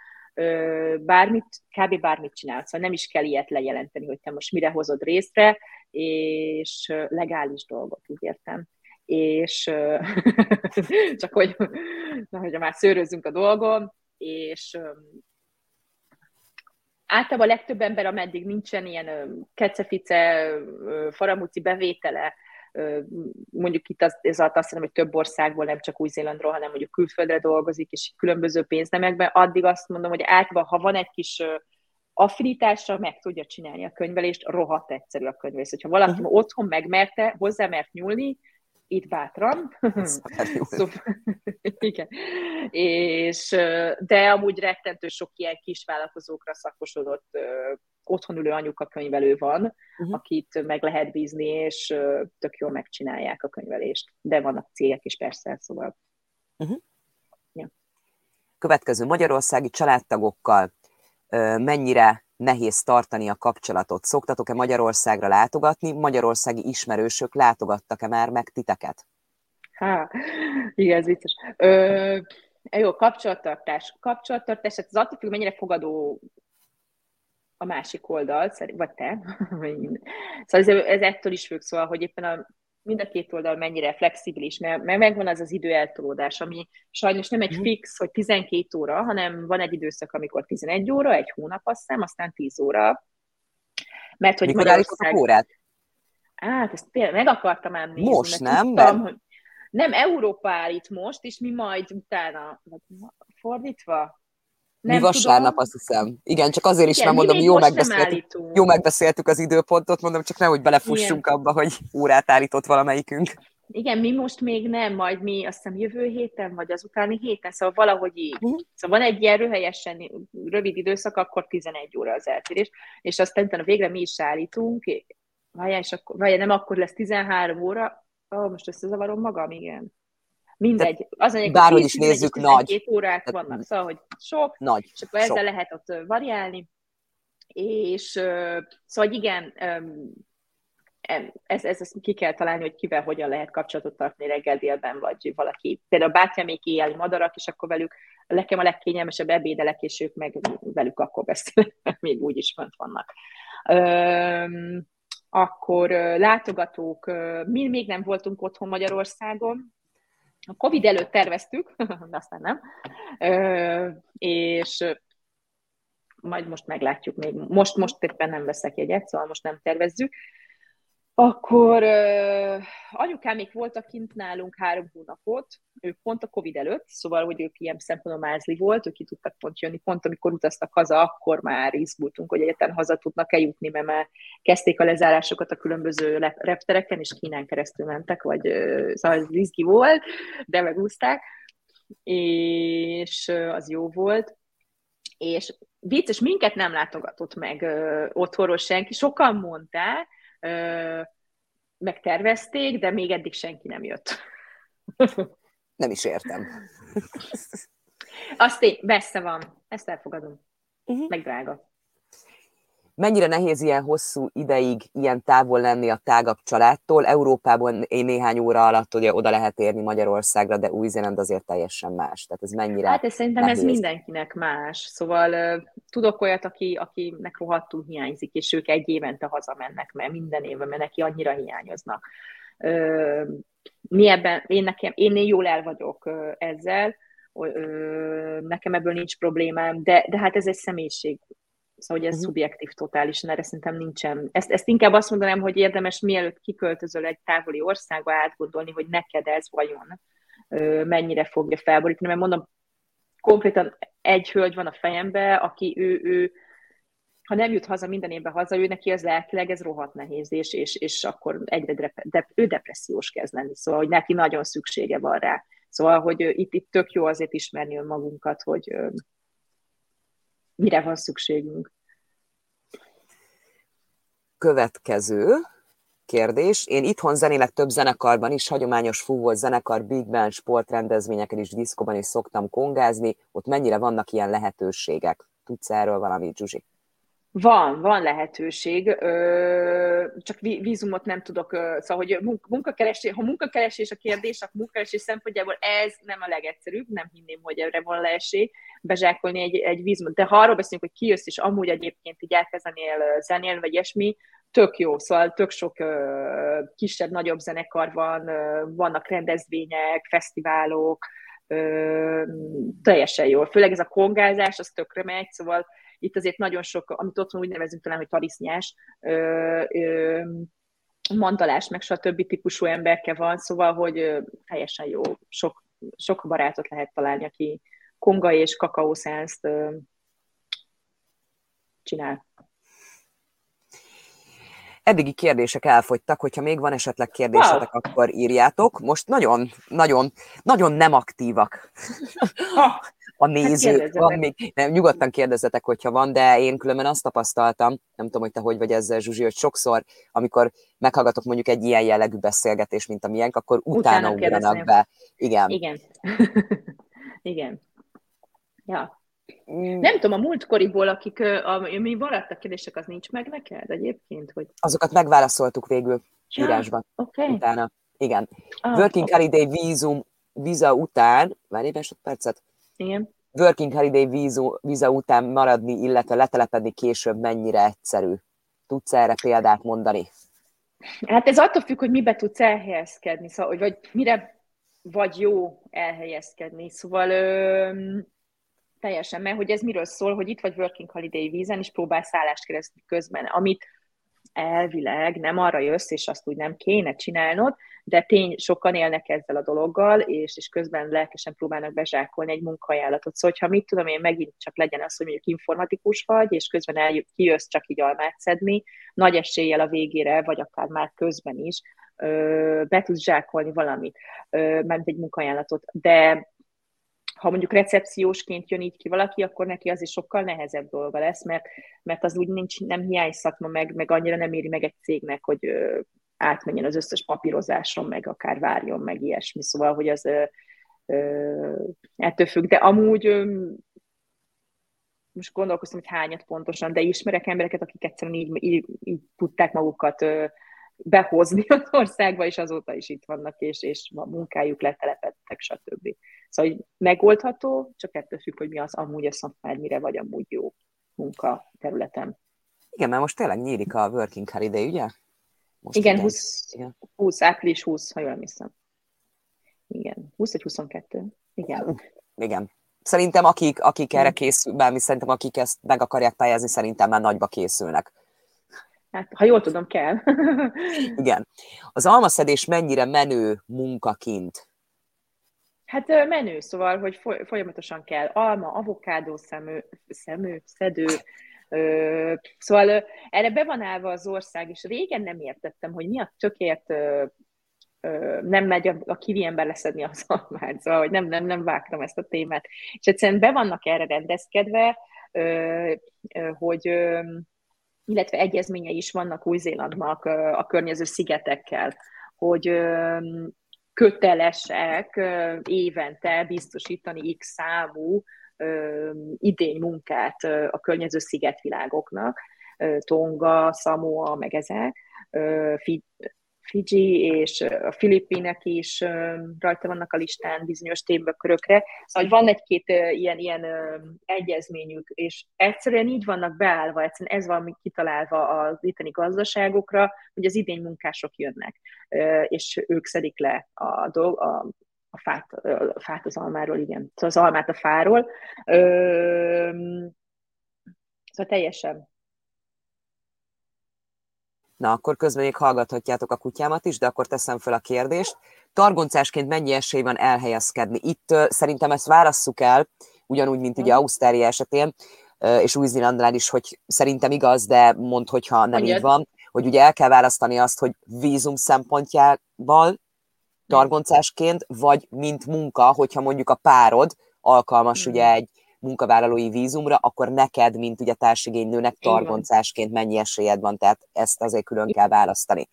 bármit, kb. bármit csinálsz, szóval nem is kell ilyet lejelenteni, hogy te most mire hozod részre, és legális dolgot, úgy értem és <laughs> csak hogy, na, hogy már szőrözzünk a dolgon, és általában a legtöbb ember, ameddig nincsen ilyen kecefice, faramúci bevétele, mondjuk itt az, ez azt hiszem, hogy több országból, nem csak Új-Zélandról, hanem mondjuk külföldre dolgozik, és különböző pénznemekben, addig azt mondom, hogy általában, ha van egy kis affinitásra, meg tudja csinálni a könyvelést, rohadt egyszerű a könyvelés. Hogyha valaki uh-huh. otthon megmerte, hozzá mert nyúlni, itt bátran. <laughs> <laughs> szóval, igen. És, de amúgy rettentő sok ilyen kis vállalkozókra szakosodott otthon ülő anyuka könyvelő van, uh-huh. akit meg lehet bízni, és tök jól megcsinálják a könyvelést. De vannak cégek is persze, szóval. Uh-huh.
Ja. Következő Magyarországi családtagokkal mennyire nehéz tartani a kapcsolatot? Szoktatok-e Magyarországra látogatni? Magyarországi ismerősök látogattak-e már meg titeket?
Há, igen, ez vicces. Ö, jó, kapcsolattartás. Kapcsolattartás, hát az attól függ, mennyire fogadó a másik oldal, vagy te. <laughs> szóval ez, ez ettől is függ, szóval, hogy éppen a mind a két oldal mennyire flexibilis, mert, mert megvan az az időeltolódás, ami sajnos nem egy mhm. fix, hogy 12 óra, hanem van egy időszak, amikor 11 óra, egy hónap azt hiszem, aztán 10 óra.
Mert hogy Mikor Magyarország... órát?
Hát, ezt például meg akartam már nézni.
Most nem? Tudtam,
hogy nem, Európa állít most, és mi majd utána, fordítva,
nem mi vasárnap, tudom. azt hiszem. Igen, csak azért is, Igen, mert mondom, jó megbeszéltük, jó megbeszéltük az időpontot, mondom, csak nehogy belefussunk Igen. abba, hogy órát állított valamelyikünk.
Igen, mi most még nem, majd mi azt hiszem jövő héten, vagy az utáni héten, szóval valahogy így. Uh-huh. Szóval van egy ilyen röhelyesen rövid időszak, akkor 11 óra az eltérés, és aztán utána végre mi is állítunk, várjál, és akkor, várjál, nem akkor lesz 13 óra, oh, most összezavarom magam, igen. Mindegy. Az
anyag, Bárhogy is nézzük, nagy.
órák Tehát vannak, szóval, hogy sok, nagy, és akkor ezzel sok. lehet ott variálni. És szóval igen, ez, ez, ez ki kell találni, hogy kivel hogyan lehet kapcsolatot tartani reggel délben, vagy valaki, például a bátyámék éjjeli madarak, és akkor velük nekem a legkényelmesebb ebédelek, és ők meg velük akkor beszélnek, <laughs> még úgy is fönt vannak. Üm, akkor látogatók, mi még nem voltunk otthon Magyarországon, a Covid előtt terveztük, <laughs> de aztán nem, és majd most meglátjuk még. Most, most éppen nem veszek jegyet, szóval most nem tervezzük. Akkor uh, anyukámék voltak kint nálunk három hónapot, ők pont a Covid előtt, szóval, hogy ők ilyen szempontból mázli volt, ők ki tudtak pont jönni, pont amikor utaztak haza, akkor már izgultunk, hogy egyetlen haza tudnak-e mert már kezdték a lezárásokat a különböző reptereken, és Kínán keresztül mentek, vagy szóval ez izgi volt, de megúzták, és az jó volt. És vicces, minket nem látogatott meg uh, otthonról senki, sokan mondták, megtervezték, de még eddig senki nem jött.
Nem is értem.
Azt én, messze van. Ezt elfogadom. Uh-huh. Meg drága
mennyire nehéz ilyen hosszú ideig ilyen távol lenni a tágabb családtól. Európában én néhány óra alatt ugye oda lehet érni Magyarországra, de Új-Zéland azért teljesen más. Tehát ez mennyire
Hát ez szerintem nehéz. ez mindenkinek más. Szóval tudok olyat, aki, akinek rohadtul hiányzik, és ők egy évente hazamennek, mert minden évben, mert neki annyira hiányoznak. Mi ebben, én, nekem, én jól el vagyok ezzel, nekem ebből nincs problémám, de, de hát ez egy személyiség Szóval, hogy ez uh-huh. szubjektív totálisan, erre szerintem nincsen. Ezt, ezt inkább azt mondanám, hogy érdemes mielőtt kiköltözöl egy távoli országba átgondolni, hogy neked ez vajon mennyire fogja felborítani, mert mondom, konkrétan egy hölgy van a fejembe, aki ő, ő ha nem jut haza minden évben haza, ő neki az lelkileg ez rohadt nehéz, és, és, és akkor egyre de, de, ő depressziós kezd lenni, szóval, hogy neki nagyon szüksége van rá. Szóval, hogy itt, itt tök jó azért ismerni önmagunkat, hogy mire van szükségünk.
Következő kérdés. Én itthon zenélek több zenekarban is, hagyományos fúvós zenekar, big band, sportrendezvényeken is, diszkóban is szoktam kongázni. Ott mennyire vannak ilyen lehetőségek? Tudsz erről valamit, Zsuzsi?
Van, van lehetőség, csak vízumot nem tudok, szóval, hogy munkakeresés, ha munkakeresés a kérdés, akkor munkakeresés szempontjából ez nem a legegyszerűbb, nem hinném, hogy erre van esély bezsákolni egy, egy vízumot. De ha arról beszélünk, hogy kijössz, és amúgy egyébként így elkezdenél zenélni, vagy ilyesmi, tök jó, szóval tök sok kisebb, nagyobb zenekar van, vannak rendezvények, fesztiválok, teljesen jól. Főleg ez a kongázás, az tökre megy, szóval itt azért nagyon sok, amit otthon úgy nevezünk talán, hogy tarisznyás, mandalás, meg stb. típusú emberke van, szóval, hogy teljesen jó, sok, sok barátot lehet találni, aki konga és kakaószenszt csinál.
Eddigi kérdések elfogytak, hogyha még van esetleg kérdésetek, wow. akkor írjátok. Most nagyon, nagyon, nagyon nem aktívak. Ah a nézők, hát van még, nem, nyugodtan kérdezzetek, hogyha van, de én különben azt tapasztaltam, nem tudom, hogy te hogy vagy ezzel, Zsuzsi, hogy sokszor, amikor meghallgatok mondjuk egy ilyen jellegű beszélgetés, mint a miénk, akkor utána, utána ugranak be. Igen.
Igen. <laughs> Igen. Ja. Mm. Nem tudom, a múltkoriból, akik, ami maradtak kérdések, az nincs meg neked egyébként? Hogy...
Azokat megválaszoltuk végül ja, írásban.
Okay.
Utána. Igen. Ah, Working okay. Holiday vízum, víza után, várj egy percet,
igen.
Working Holiday víza, víza után maradni, illetve letelepedni később mennyire egyszerű? Tudsz erre példát mondani?
Hát ez attól függ, hogy mibe tudsz elhelyezkedni, szóval, vagy mire vagy jó elhelyezkedni. Szóval ö, teljesen, mert hogy ez miről szól, hogy itt vagy Working Holiday vízen, és próbálsz szállást keresni közben, amit elvileg nem arra jössz, és azt úgy nem kéne csinálnod, de tény, sokan élnek ezzel a dologgal, és, és közben lelkesen próbálnak bezsákolni egy munkajánlatot. Szóval, ha mit tudom én, megint csak legyen az, hogy mondjuk informatikus vagy, és közben eljött, kijössz csak így almát szedni, nagy eséllyel a végére, vagy akár már közben is, be tudsz zsákolni valamit, mert egy munkajánlatot. De ha mondjuk recepciósként jön így ki valaki, akkor neki az is sokkal nehezebb dolga lesz, mert, mert az úgy nincs, nem hiány szakma, meg, meg annyira nem éri meg egy cégnek, hogy ö, átmenjen az összes papírozáson, meg akár várjon, meg ilyesmi. Szóval, hogy az ö, ö, ettől függ. De amúgy ö, most gondolkoztam, hogy hányat pontosan, de ismerek embereket, akik egyszerűen így, így, így tudták magukat ö, behozni <laughs> az országba, és azóta is itt vannak, és, és a munkájuk letelepedtek, stb. Szóval hogy megoldható, csak ettől függ, hogy mi az amúgy a szakmád, mire vagy amúgy jó munka területen.
Igen, mert most tényleg nyílik a Working Holiday, ugye?
Most igen, 20, igen. 20, április 20, ha jól hiszem. Igen, 20 vagy 22. Igen.
Igen. Szerintem akik, akik erre készül, bármi szerintem akik ezt meg akarják pályázni, szerintem már nagyba készülnek.
Hát, ha jól tudom, kell. <laughs>
Igen. Az almaszedés mennyire menő munkakint?
Hát menő, szóval, hogy folyamatosan kell alma, avokádó, szemő, szemő szedő, szóval erre be van állva az ország, és régen nem értettem, hogy mi a tökért nem megy a, a kivi ember leszedni az <laughs> almát, szóval, hogy nem, nem, nem vágtam ezt a témát. És egyszerűen be vannak erre rendezkedve, hogy illetve egyezményei is vannak Új-Zélandnak a környező szigetekkel, hogy kötelesek évente biztosítani x számú idény munkát a környező szigetvilágoknak, Tonga, Samoa, meg ezek, Fiji és a Filippinek is rajta vannak a listán bizonyos témakörökre. Szóval van egy-két ilyen, ilyen egyezményük, és egyszerűen így vannak beállva, egyszerűen ez van kitalálva az itteni gazdaságokra, hogy az idény munkások jönnek, és ők szedik le a, dolg, a, a fát, a fát az almáról, igen. Szóval az almát a fáról. Szóval teljesen.
Na, akkor közben még hallgathatjátok a kutyámat is, de akkor teszem fel a kérdést. Targoncásként mennyi esély van elhelyezkedni? Itt uh, szerintem ezt válasszuk el, ugyanúgy, mint ugye mhm. Ausztrália esetén, uh, és Új-Zélandnál is, hogy szerintem igaz, de mond, hogyha nem Mondjad. így van, hogy ugye el kell választani azt, hogy vízum szempontjával targoncásként, vagy mint munka, hogyha mondjuk a párod alkalmas mm. ugye egy munkavállalói vízumra, akkor neked, mint ugye társigénylőnek targoncásként mennyi esélyed van, tehát ezt azért külön kell választani.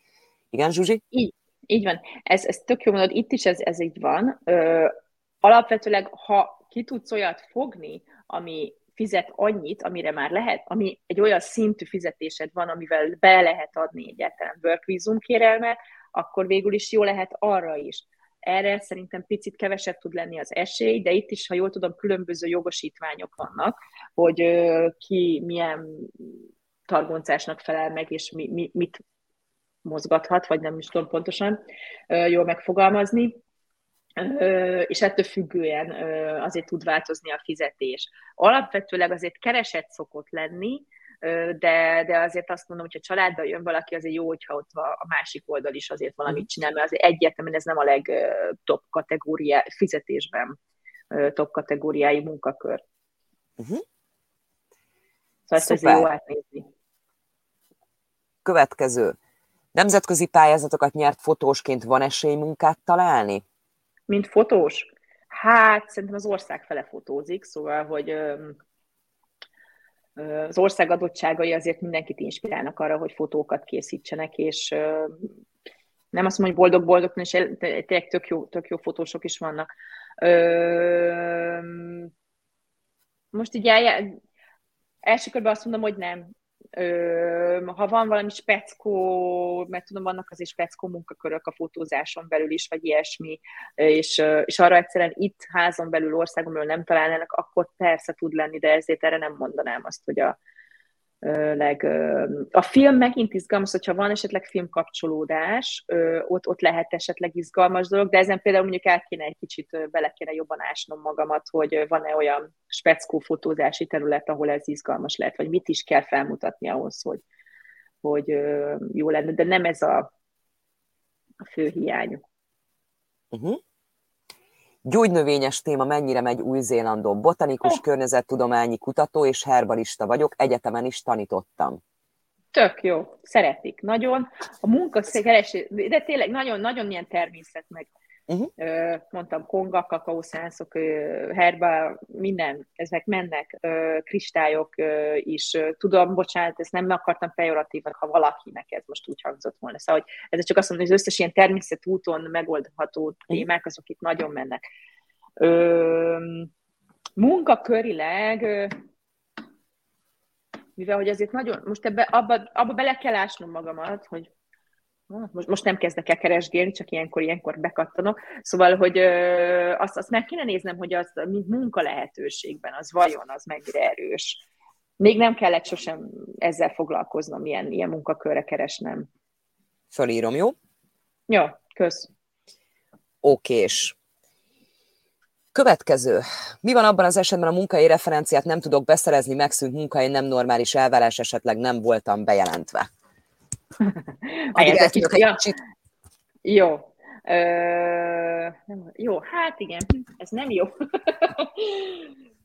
Igen, Zsuzsi?
Így, így van. Ez, ez tök jó mondod, itt is ez, ez így van. Ö, alapvetőleg, ha ki tudsz olyat fogni, ami fizet annyit, amire már lehet, ami egy olyan szintű fizetésed van, amivel be lehet adni egyáltalán work vízum kérelmet, akkor végül is jó lehet arra is. Erre szerintem picit kevesebb tud lenni az esély, de itt is, ha jól tudom, különböző jogosítványok vannak, hogy ki milyen targoncásnak felel meg, és mi, mi, mit mozgathat, vagy nem is tudom pontosan jól megfogalmazni és ettől függően azért tud változni a fizetés. Alapvetőleg azért keresett szokott lenni, de, de azért azt mondom, hogy ha családdal jön valaki, azért jó, hogyha ott a másik oldal is azért valamit mhm. csinál, mert azért egyértelműen ez nem a legtop kategóriá, fizetésben top kategóriái munkakör. Uh-huh. Szóval ezt jó átnézni.
Következő. Nemzetközi pályázatokat nyert fotósként van esély munkát találni?
Mint fotós? Hát szerintem az ország fele fotózik, szóval, hogy az ország adottságai azért mindenkit inspirálnak arra, hogy fotókat készítsenek, és nem azt mondom, hogy boldog-boldog, és tényleg tök jó, tök jó fotósok is vannak. Most így eljá... első körben azt mondom, hogy nem. Ö, ha van valami speckó, mert tudom, vannak azért speckó munkakörök a fotózáson belül is, vagy ilyesmi, és, és arra egyszerűen itt házon belül, országon belül nem találnának, akkor persze tud lenni, de ezért erre nem mondanám azt, hogy a, leg, a film megint izgalmas, hogyha van esetleg filmkapcsolódás, ott, ott lehet esetleg izgalmas dolog, de ezen például mondjuk el kéne egy kicsit bele kéne jobban ásnom magamat, hogy van-e olyan speckó fotózási terület, ahol ez izgalmas lehet, vagy mit is kell felmutatni ahhoz, hogy, hogy jó lenne, de nem ez a, a fő hiány.
Uh-huh. Gyógynövényes téma mennyire megy Új-Zélandon. Botanikus, oh. környezettudományi kutató és herbalista vagyok, egyetemen is tanítottam.
Tök jó, szeretik nagyon. A munkakeresés, de tényleg nagyon-nagyon ilyen természet meg. Uh-huh. Mondtam, konga, kakaószánszok, herba, minden, ezek mennek, kristályok is. Tudom, bocsánat, ezt nem akartam pejoratívan, ha valakinek ez most úgy hangzott volna. Szóval, hogy ez csak azt mondom, hogy az összes ilyen természetúton megoldható uh-huh. témák, azok itt nagyon mennek. Munkakörileg mivel hogy azért nagyon, most ebbe, abba, abba bele kell ásnom magamat, hogy most, most nem kezdek el keresgélni, csak ilyenkor, ilyenkor bekattanok. Szóval, hogy ö, azt, azt meg kéne néznem, hogy az, mint munka lehetőségben, az vajon, az mennyire erős. Még nem kellett sosem ezzel foglalkoznom, ilyen, ilyen munkakörre keresnem.
Fölírom, jó?
Jó, kösz.
Okés. Következő. Mi van abban az esetben a munkai referenciát nem tudok beszerezni, megszűnt munkai nem normális elvárás, esetleg nem voltam bejelentve?
Addig el tudok egy kicsit. Jó. Ö, jó, hát igen, ez nem jó.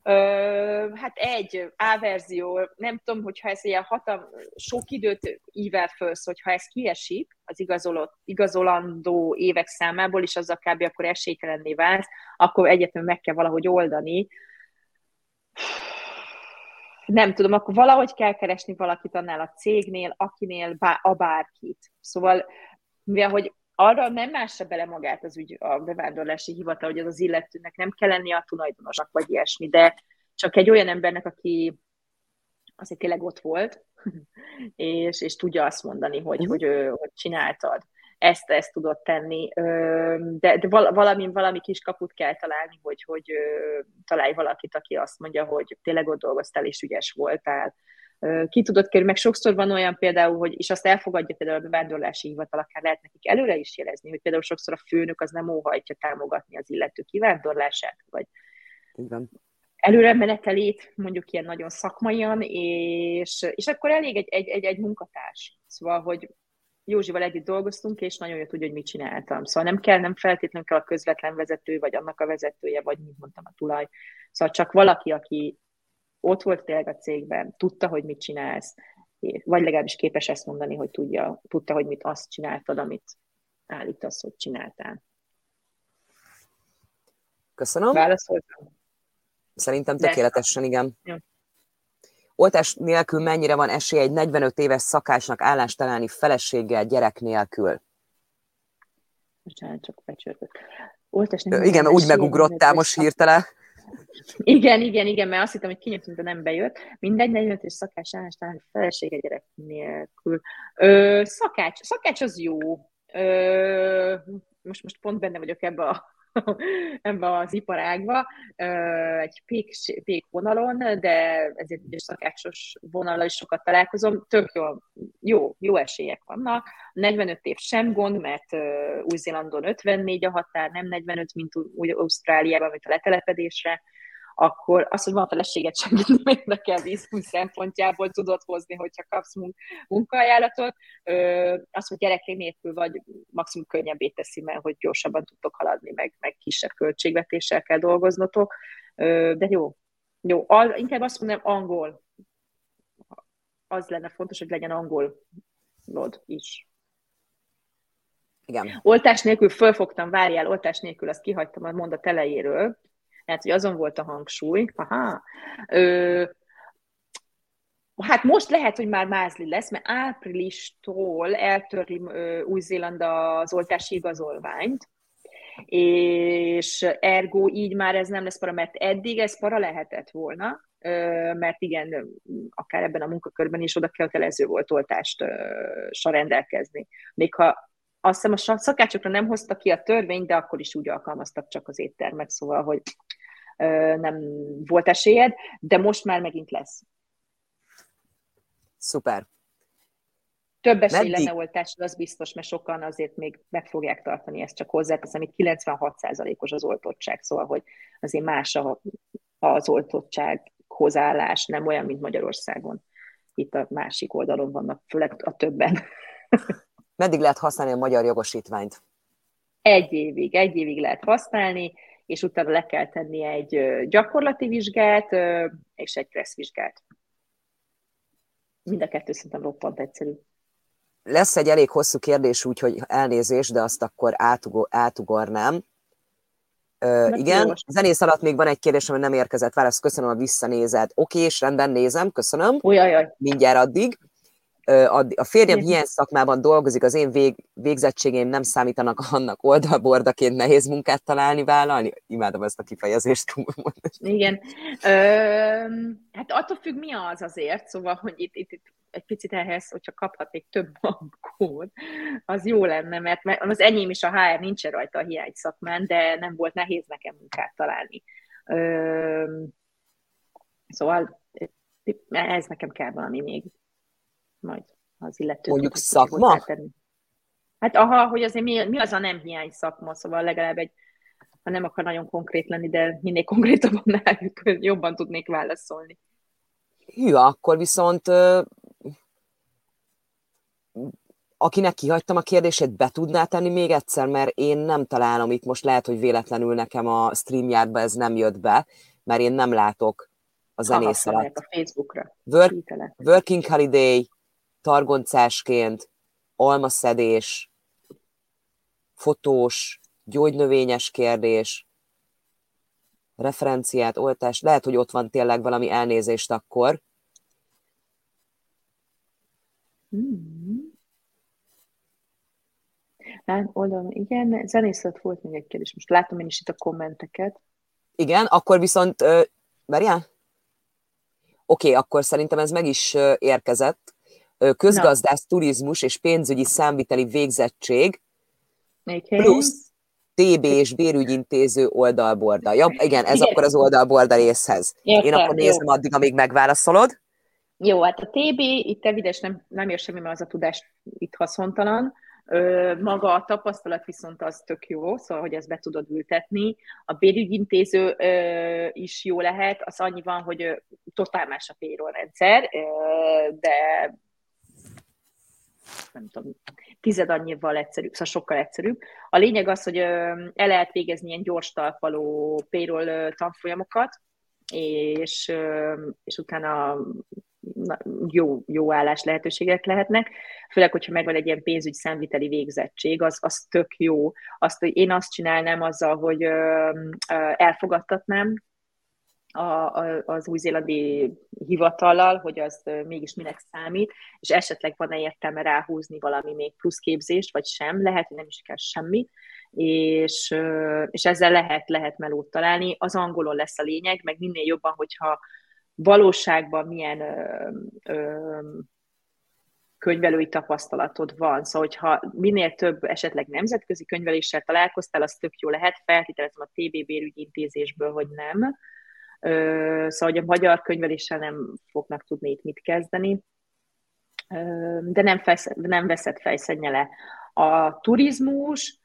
Ö, hát egy A verzió, nem tudom, hogyha ez ilyen hatam, sok időt ível fölsz, hogyha ez kiesik az igazolott, igazolandó évek számából, és az kb. akkor esélytelenné válsz, akkor egyetem meg kell valahogy oldani nem tudom, akkor valahogy kell keresni valakit annál a cégnél, akinél bá, a bárkit. Szóval, mivel hogy arra nem mássa bele magát az ügy, a bevándorlási hivatal, hogy az az illetőnek nem kell lenni a tulajdonosnak, vagy ilyesmi, de csak egy olyan embernek, aki azért tényleg ott volt, <laughs> és, és tudja azt mondani, hogy, uh-huh. hogy, hogy csináltad ezt, ezt tudod tenni, de, de valami, valami kis kaput kell találni, hogy, hogy találj valakit, aki azt mondja, hogy tényleg ott dolgoztál és ügyes voltál. Ki tudod kerülni, meg sokszor van olyan például, hogy, és azt elfogadja például a bevándorlási hivatal, akár lehet nekik előre is jelezni, hogy például sokszor a főnök az nem óhajtja támogatni az illető kivándorlását, vagy
Igen
előre menetelét, mondjuk ilyen nagyon szakmaian, és, és akkor elég egy, egy, egy, egy munkatárs. Szóval, hogy Józsival együtt dolgoztunk, és nagyon jól tudja, hogy mit csináltam. Szóval nem kell, nem feltétlenül kell a közvetlen vezető, vagy annak a vezetője, vagy mint mondtam, a tulaj. Szóval csak valaki, aki ott volt tényleg a cégben, tudta, hogy mit csinálsz, vagy legalábbis képes ezt mondani, hogy tudja, tudta, hogy mit azt csináltad, amit állítasz, hogy csináltál.
Köszönöm.
Válaszoltam?
Szerintem tökéletesen, igen. Ja. Oltás nélkül mennyire van esély egy 45 éves szakásnak állást találni feleséggel, gyerek nélkül?
Bocsánat, csak becsörgök.
Oltás nélkül igen, úgy megugrottál most hirtelen.
Igen, igen, igen, mert azt hittem, hogy kinyitünk, de nem bejött. Mindegy, 45 és szakács állás találni felesége gyerek nélkül. Ö, szakács, szakács az jó. Ö, most, most pont benne vagyok ebbe a <laughs> ebbe az iparágba, egy pék, pék vonalon, de ezért egy szakácsos vonalra is sokat találkozom, tök jó, jó, jó esélyek vannak. 45 év sem gond, mert Új-Zélandon 54 a határ, nem 45, mint Ausztráliában, mint a letelepedésre, akkor az, hogy van feleséget semmit nem érdekel vízum szempontjából tudod hozni, hogyha kapsz munkaajánlatot. Az, hogy gyerek nélkül vagy maximum könnyebbé teszi, mert hogy gyorsabban tudtok haladni, meg, meg kisebb költségvetéssel kell dolgoznotok. De jó, jó. Al, inkább azt mondom, angol. Az lenne fontos, hogy legyen angolod is.
Igen.
Oltás nélkül fölfogtam, várjál, oltás nélkül azt kihagytam a mondat elejéről, tehát, hogy azon volt a hangsúly. Aha. Ö, Hát most lehet, hogy már mázli lesz, mert áprilistól eltörli Új-Zéland az oltási igazolványt, és ergo így már ez nem lesz para, mert eddig ez para lehetett volna, mert igen, akár ebben a munkakörben is oda kötelező volt oltást rendelkezni. Még ha azt hiszem a szakácsokra nem hozta ki a törvényt, de akkor is úgy alkalmaztak csak az éttermek, szóval, hogy nem volt esélyed, de most már megint lesz.
Szuper.
Több esély Meddig? lenne oltásra, az biztos, mert sokan azért még meg fogják tartani ezt, csak hozzáteszem, itt 96%-os az oltottság, szóval, hogy azért más az oltottság hozzáállás, nem olyan, mint Magyarországon. Itt a másik oldalon vannak, főleg a többen. <laughs>
Meddig lehet használni a magyar jogosítványt?
Egy évig, egy évig lehet használni, és utána le kell tenni egy gyakorlati vizsgát és egy kressz vizsgát. Mind a kettő szerintem roppant egyszerű.
Lesz egy elég hosszú kérdés, úgyhogy elnézés, de azt akkor átugor, átugornám. Ö, igen, most. zenész alatt még van egy kérdés, ami nem érkezett válasz. Köszönöm, a visszanézed. Oké, és rendben nézem, köszönöm.
Ujjajaj.
Mindjárt addig a férjem ilyen szakmában dolgozik, az én vég, végzettségeim nem számítanak annak oldalbordaként nehéz munkát találni, vállalni. Imádom ezt a kifejezést. <laughs>
Igen. Ö, hát attól függ, mi az azért, szóval, hogy itt, itt, itt egy picit ehhez, hogyha kaphatnék több <laughs> bankót, az jó lenne, mert az enyém is a HR nincsen rajta a hiány szakmán, de nem volt nehéz nekem munkát találni. Ö, szóval ez nekem kell valami még majd az illető.
Mondjuk szakma?
Hát aha, hogy azért mi, mi az a nem hiány szakma, szóval legalább egy, ha nem akar nagyon konkrét lenni, de minél konkrétabban <laughs> jobban tudnék válaszolni.
Hű, akkor viszont akinek kihagytam a kérdését, be tudná tenni még egyszer, mert én nem találom itt, most lehet, hogy véletlenül nekem a streamjárba ez nem jött be, mert én nem látok a zenész alatt.
a Facebookra.
Work, working Holiday, targoncásként, almaszedés, fotós, gyógynövényes kérdés, referenciát, oltás, lehet, hogy ott van tényleg valami elnézést akkor.
Mm-hmm. Nem, oldalon, igen, zenészet volt még egy kérdés, most látom én is itt a kommenteket.
Igen, akkor viszont, várjál? Oké, okay, akkor szerintem ez meg is érkezett közgazdász, turizmus és pénzügyi számviteli végzettség, okay. plusz TB és bérügyintéző oldalborda. Ja, igen, ez igen. akkor az oldalborda részhez. Én akkor nézem jó. addig, amíg megválaszolod.
Jó, hát a TB, itt evides nem, nem ér semmi, mert az a tudás itt haszontalan. Maga a tapasztalat viszont az tök jó, szóval, hogy ezt be tudod ültetni. A bérügyintéző is jó lehet, az annyi van, hogy totál más a payroll rendszer, de nem tudom, tized annyival egyszerűbb, szóval sokkal egyszerűbb. A lényeg az, hogy el lehet végezni ilyen gyors talpaló payroll tanfolyamokat, és, és utána jó, jó állás lehetőségek lehetnek, főleg, hogyha megvan egy ilyen pénzügy számviteli végzettség, az, az tök jó. Azt, hogy én azt csinálnám azzal, hogy elfogadtatnám a, a, az új-zélandi hivatallal, hogy az mégis minek számít, és esetleg van-e értelme ráhúzni valami még plusz képzést, vagy sem, lehet, hogy nem is kell semmi, és, és ezzel lehet, lehet melót találni. Az angolon lesz a lényeg, meg minél jobban, hogyha valóságban milyen ö, ö, könyvelői tapasztalatod van. Szóval, hogyha minél több esetleg nemzetközi könyveléssel találkoztál, az tök jó lehet, feltételezem a TB bérügyintézésből, hogy nem. Szóval, hogy a magyar könyveléssel nem fognak tudni itt mit kezdeni, de nem, fesz, nem veszed fejszennyele. A turizmus,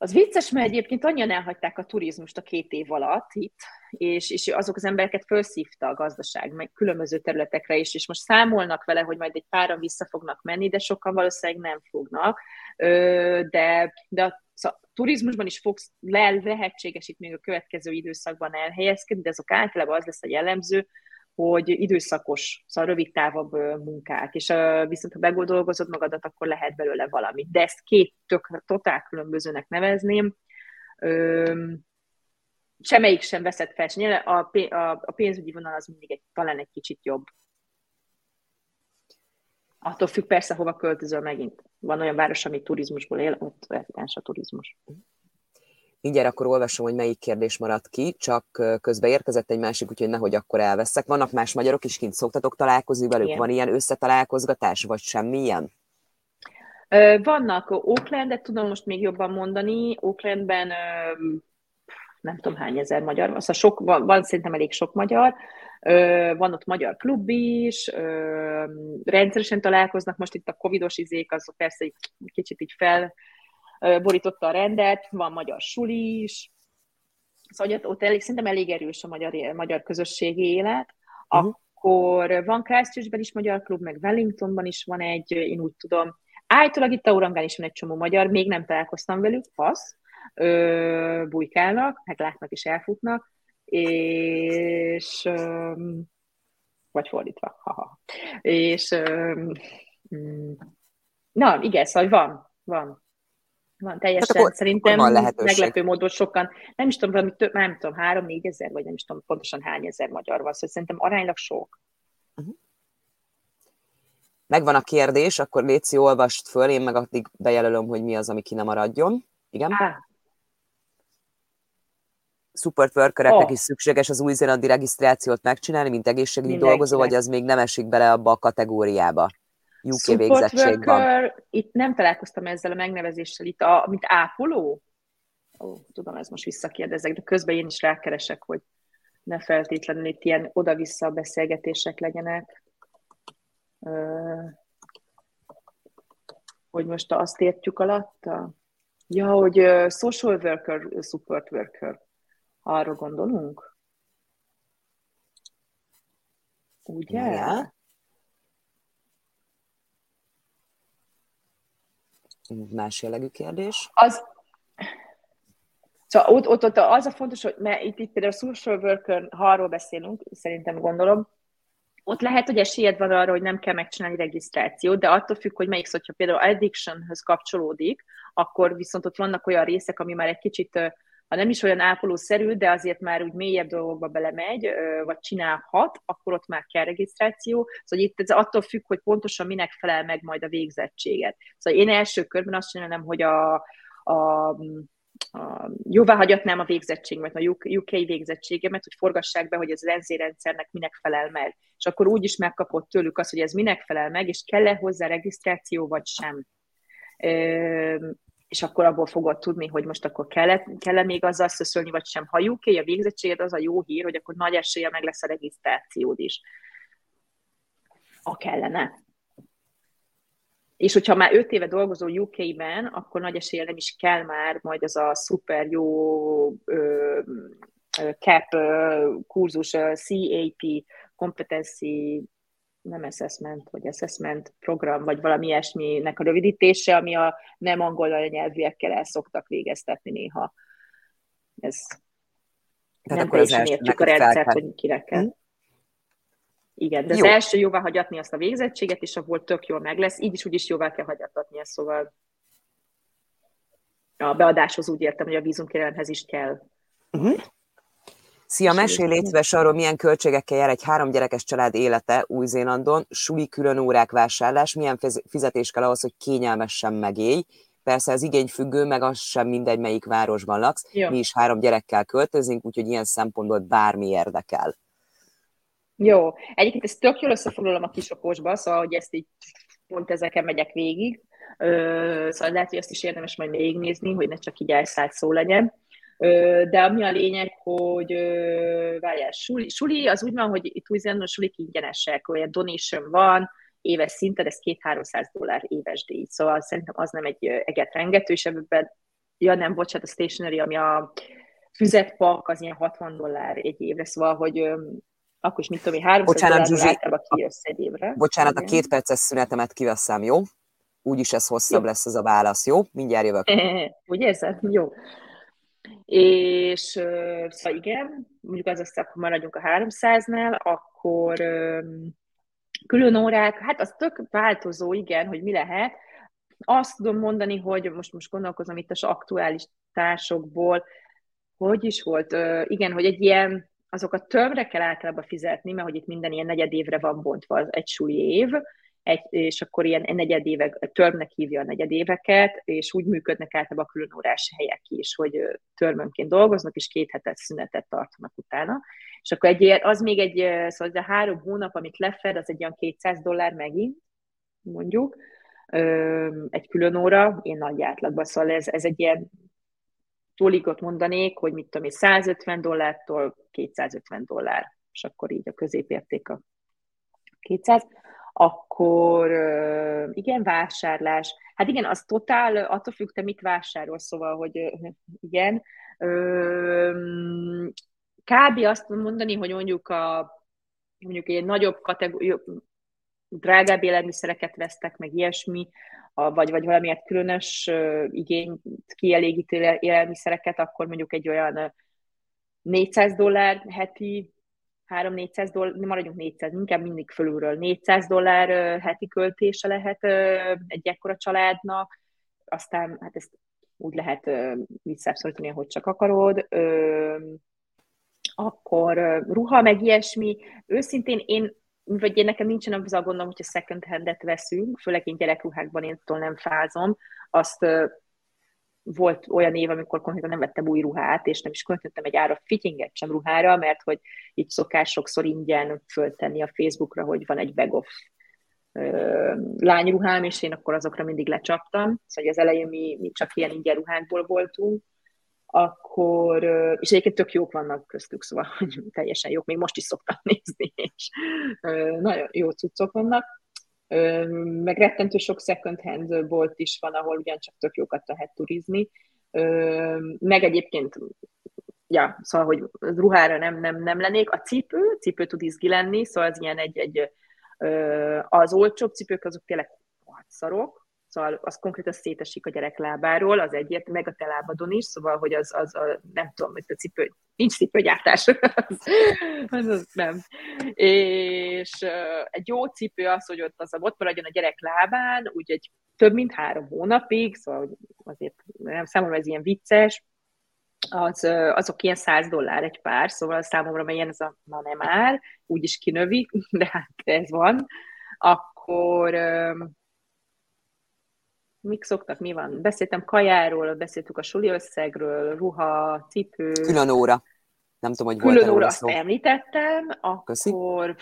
az vicces, mert egyébként annyian elhagyták a turizmust a két év alatt itt, és, és azok az embereket felszívta a gazdaság, meg különböző területekre is, és most számolnak vele, hogy majd egy páran vissza fognak menni, de sokan valószínűleg nem fognak. De, de a, a turizmusban is fogsz, le, lehetséges itt még a következő időszakban elhelyezkedni, de azok általában az lesz a jellemző, hogy időszakos, szóval rövid távabb munkák, és viszont ha begondolkozod magadat, akkor lehet belőle valami. De ezt két tök, totál különbözőnek nevezném. Semmelyik sem veszett fel, a, a pénzügyi vonal az mindig egy, talán egy kicsit jobb. Attól függ persze, hova költözöl megint. Van olyan város, ami turizmusból él, ott releváns a turizmus.
Mindjárt akkor olvasom, hogy melyik kérdés maradt ki, csak közben érkezett egy másik, úgyhogy nehogy akkor elveszek. Vannak más magyarok is kint, szoktatok találkozni velük? Igen. Van ilyen összetalálkozgatás, vagy semmilyen?
Vannak Oaklandet, tudom most még jobban mondani. Oaklandben nem tudom hány ezer magyar van, szóval sok, van, van szerintem elég sok magyar. Van ott magyar klub is, rendszeresen találkoznak, most itt a covidos izék, azok persze egy kicsit így fel borította a rendet, van magyar suli is, szóval ott, ott elég, szerintem elég erős a magyar, magyar közösségi élet. Uh-huh. Akkor van Christchurchben is magyar klub, meg Wellingtonban is van egy, én úgy tudom. Állítólag itt a Urangán is van egy csomó magyar, még nem találkoztam velük, fasz, ö, bujkálnak, meg látnak és elfutnak, és vagy fordítva, haha. És mm, na, igen, szóval van, van. Van teljesen, hát akkor, szerintem akkor van meglepő módon sokan, nem is tudom, valami több, nem tudom, három, négy ezer, vagy nem is tudom pontosan hány ezer magyar van, szóval szerintem aránylag sok. Uh-huh.
Megvan a kérdés, akkor Léci, olvast föl, én meg addig bejelölöm, hogy mi az, ami ki nem maradjon. Igen? Ah. Support workereknek oh. is szükséges az új-zélandi regisztrációt megcsinálni, mint egészségügyi dolgozó, vagy az még nem esik bele abba a kategóriába? UK végzettség van.
Itt nem találkoztam ezzel a megnevezéssel, itt a, mint ápoló. Ó, tudom, ez most visszakérdezek, de közben én is rákeresek, hogy ne feltétlenül itt ilyen oda-vissza beszélgetések legyenek. hogy most azt értjük alatta? Ja, hogy social worker, support worker. Arra gondolunk? Ugye? Ja.
más jellegű kérdés?
Az, Szóval ott, ott, ott az a fontos, hogy mert itt, itt például a social worker, ha arról beszélünk, szerintem gondolom, ott lehet, hogy esélyed van arra, hogy nem kell megcsinálni regisztrációt, de attól függ, hogy melyik hogyha például addictionhöz kapcsolódik, akkor viszont ott vannak olyan részek, ami már egy kicsit ha nem is olyan ápolószerű, de azért már úgy mélyebb dolgokba belemegy, vagy csinálhat, akkor ott már kell regisztráció. Szóval itt ez attól függ, hogy pontosan minek felel meg majd a végzettséget. Szóval én első körben azt csinálom, hogy a, a a, jóvá hagyatnám a végzettségemet, a UK végzettségemet, hogy forgassák be, hogy ez az rendszernek minek felel meg. És akkor úgy is megkapott tőlük azt, hogy ez minek felel meg, és kell-e hozzá regisztráció, vagy sem és akkor abból fogod tudni, hogy most akkor kell-e, kell-e még azzal szöszölni, vagy sem. Ha UK a végzettséged, az a jó hír, hogy akkor nagy esélye meg lesz a regisztrációd is. A kellene. és hogyha már öt éve dolgozol UK-ben, akkor nagy esélye nem is kell már majd az a szuper jó ö, CAP kurzus, CAP, Competency nem assessment, vagy assessment program, vagy valami ilyesminek a rövidítése, ami a nem angol nyelvűekkel el szoktak végeztetni néha. Ez Tehát nem teljesen értjük a rendszert, hogy kire kell. Hm? Igen, de Jó. az első jóvá hagyatni azt a végzettséget, és abból tök jól meg lesz, így is úgy is jóvá kell hagyatni, szóval a beadáshoz úgy értem, hogy a vízumkérelemhez is kell. Uh-huh.
Szia, mesélj létves arról, milyen költségekkel jár egy három gyerekes család élete Új-Zélandon, suli külön órák vásárlás, milyen fizetés kell ahhoz, hogy kényelmesen megélj. Persze ez igényfüggő, meg az sem mindegy, melyik városban laksz. Jó. Mi is három gyerekkel költözünk, úgyhogy ilyen szempontból bármi érdekel.
Jó. Egyébként ezt tök jól összefoglalom a kisokosba, szóval, hogy ezt így pont ezeken megyek végig. Ö, szóval lehet, hogy ezt is érdemes majd végignézni, hogy ne csak így elszállt szó legyen. De ami a lényeg, hogy várjál, suli, suli az úgy van, hogy itt új a sulik ingyenesek, olyan donation van, éves szinten, ez 2-300 dollár éves díj. Szóval szerintem az nem egy eget rengető, és ebben, ja nem, bocsánat, a stationery, ami a füzetpak, az ilyen 60 dollár egy évre, szóval, hogy akkor is, mit tudom én, 300 bocsánat, dollár általában kijössz egy évre.
Bocsánat, Igen. a két perces szünetemet kiveszem, jó? Úgyis ez hosszabb jó. lesz ez a válasz, jó? Mindjárt jövök. <laughs>
Úgy érzed? Jó. És szóval igen, mondjuk az azt, akkor maradjunk a 300-nál, akkor külön órák, hát az tök változó, igen, hogy mi lehet. Azt tudom mondani, hogy most, most gondolkozom itt az aktuális társokból, hogy is volt, igen, hogy egy ilyen, azokat többre kell általában fizetni, mert hogy itt minden ilyen negyed évre van bontva egy súly év, egy, és akkor ilyen negyedévek, törmnek hívja a negyedéveket, és úgy működnek általában a különórás helyek is, hogy törmönként dolgoznak, és két hetet szünetet tartanak utána. És akkor egy, az még egy, szóval a három hónap, amit lefed, az egy olyan 200 dollár megint, mondjuk, egy külön óra, én nagy átlagban, szóval ez, ez egy ilyen toligot mondanék, hogy mit tudom én, 150 dollártól 250 dollár, és akkor így a középérték a 200 akkor igen, vásárlás. Hát igen, az totál, attól függ, te mit vásárolsz, szóval, hogy igen. Kb. azt mondani, hogy mondjuk a mondjuk egy nagyobb kategória, drágább élelmiszereket vesztek, meg ilyesmi, vagy, vagy valamilyen különös igényt kielégítő élelmiszereket, akkor mondjuk egy olyan 400 dollár heti 3-400 dollár, maradjunk 400, inkább mindig fölülről 400 dollár heti költése lehet egy ekkora családnak, aztán hát ezt úgy lehet visszaszorítani, ahogy csak akarod. Akkor ruha, meg ilyesmi. Őszintén én vagy én nekem nincsen az a gondom, hogyha second handet veszünk, főleg én gyerekruhákban én nem fázom, azt volt olyan év, amikor konkrétan nem vettem új ruhát, és nem is költöttem egy ára fittinget sem ruhára, mert hogy így szokás sokszor ingyen föltenni a Facebookra, hogy van egy bag of lányruhám, és én akkor azokra mindig lecsaptam. Szóval az elején mi, mi csak ilyen ingyen ruhákból voltunk, akkor, és egyébként tök jók vannak köztük, szóval hogy teljesen jók, még most is szoktam <laughs> nézni, és nagyon jó cuccok vannak meg rettentő sok second hand bolt is van, ahol ugyancsak tök jókat lehet turizni, meg egyébként ja, szóval, hogy ruhára nem, nem, nem lennék. A cipő, cipő tud izgi lenni, szóval az ilyen egy, egy az olcsóbb cipők azok tényleg szarok, szóval az konkrétan szétesik a gyerek lábáról, az egyért, meg a te lábadon is, szóval, hogy az, az a, nem tudom, hogy a cipő, nincs cipőgyártás, <laughs> az, az, nem. És egy jó cipő az, hogy ott, az, ott maradjon a gyerek lábán, úgy egy több mint három hónapig, szóval azért nem számomra ez ilyen vicces, az, azok ilyen 100 dollár egy pár, szóval számomra mert ilyen ez a, na nem már, úgyis kinövi, <laughs> de hát ez van, akkor mik szoktak, mi van? Beszéltem kajáról, beszéltük a suli összegről, ruha, cipő.
Külön óra. Nem tudom, hogy
Külön óra, azt említettem, akkor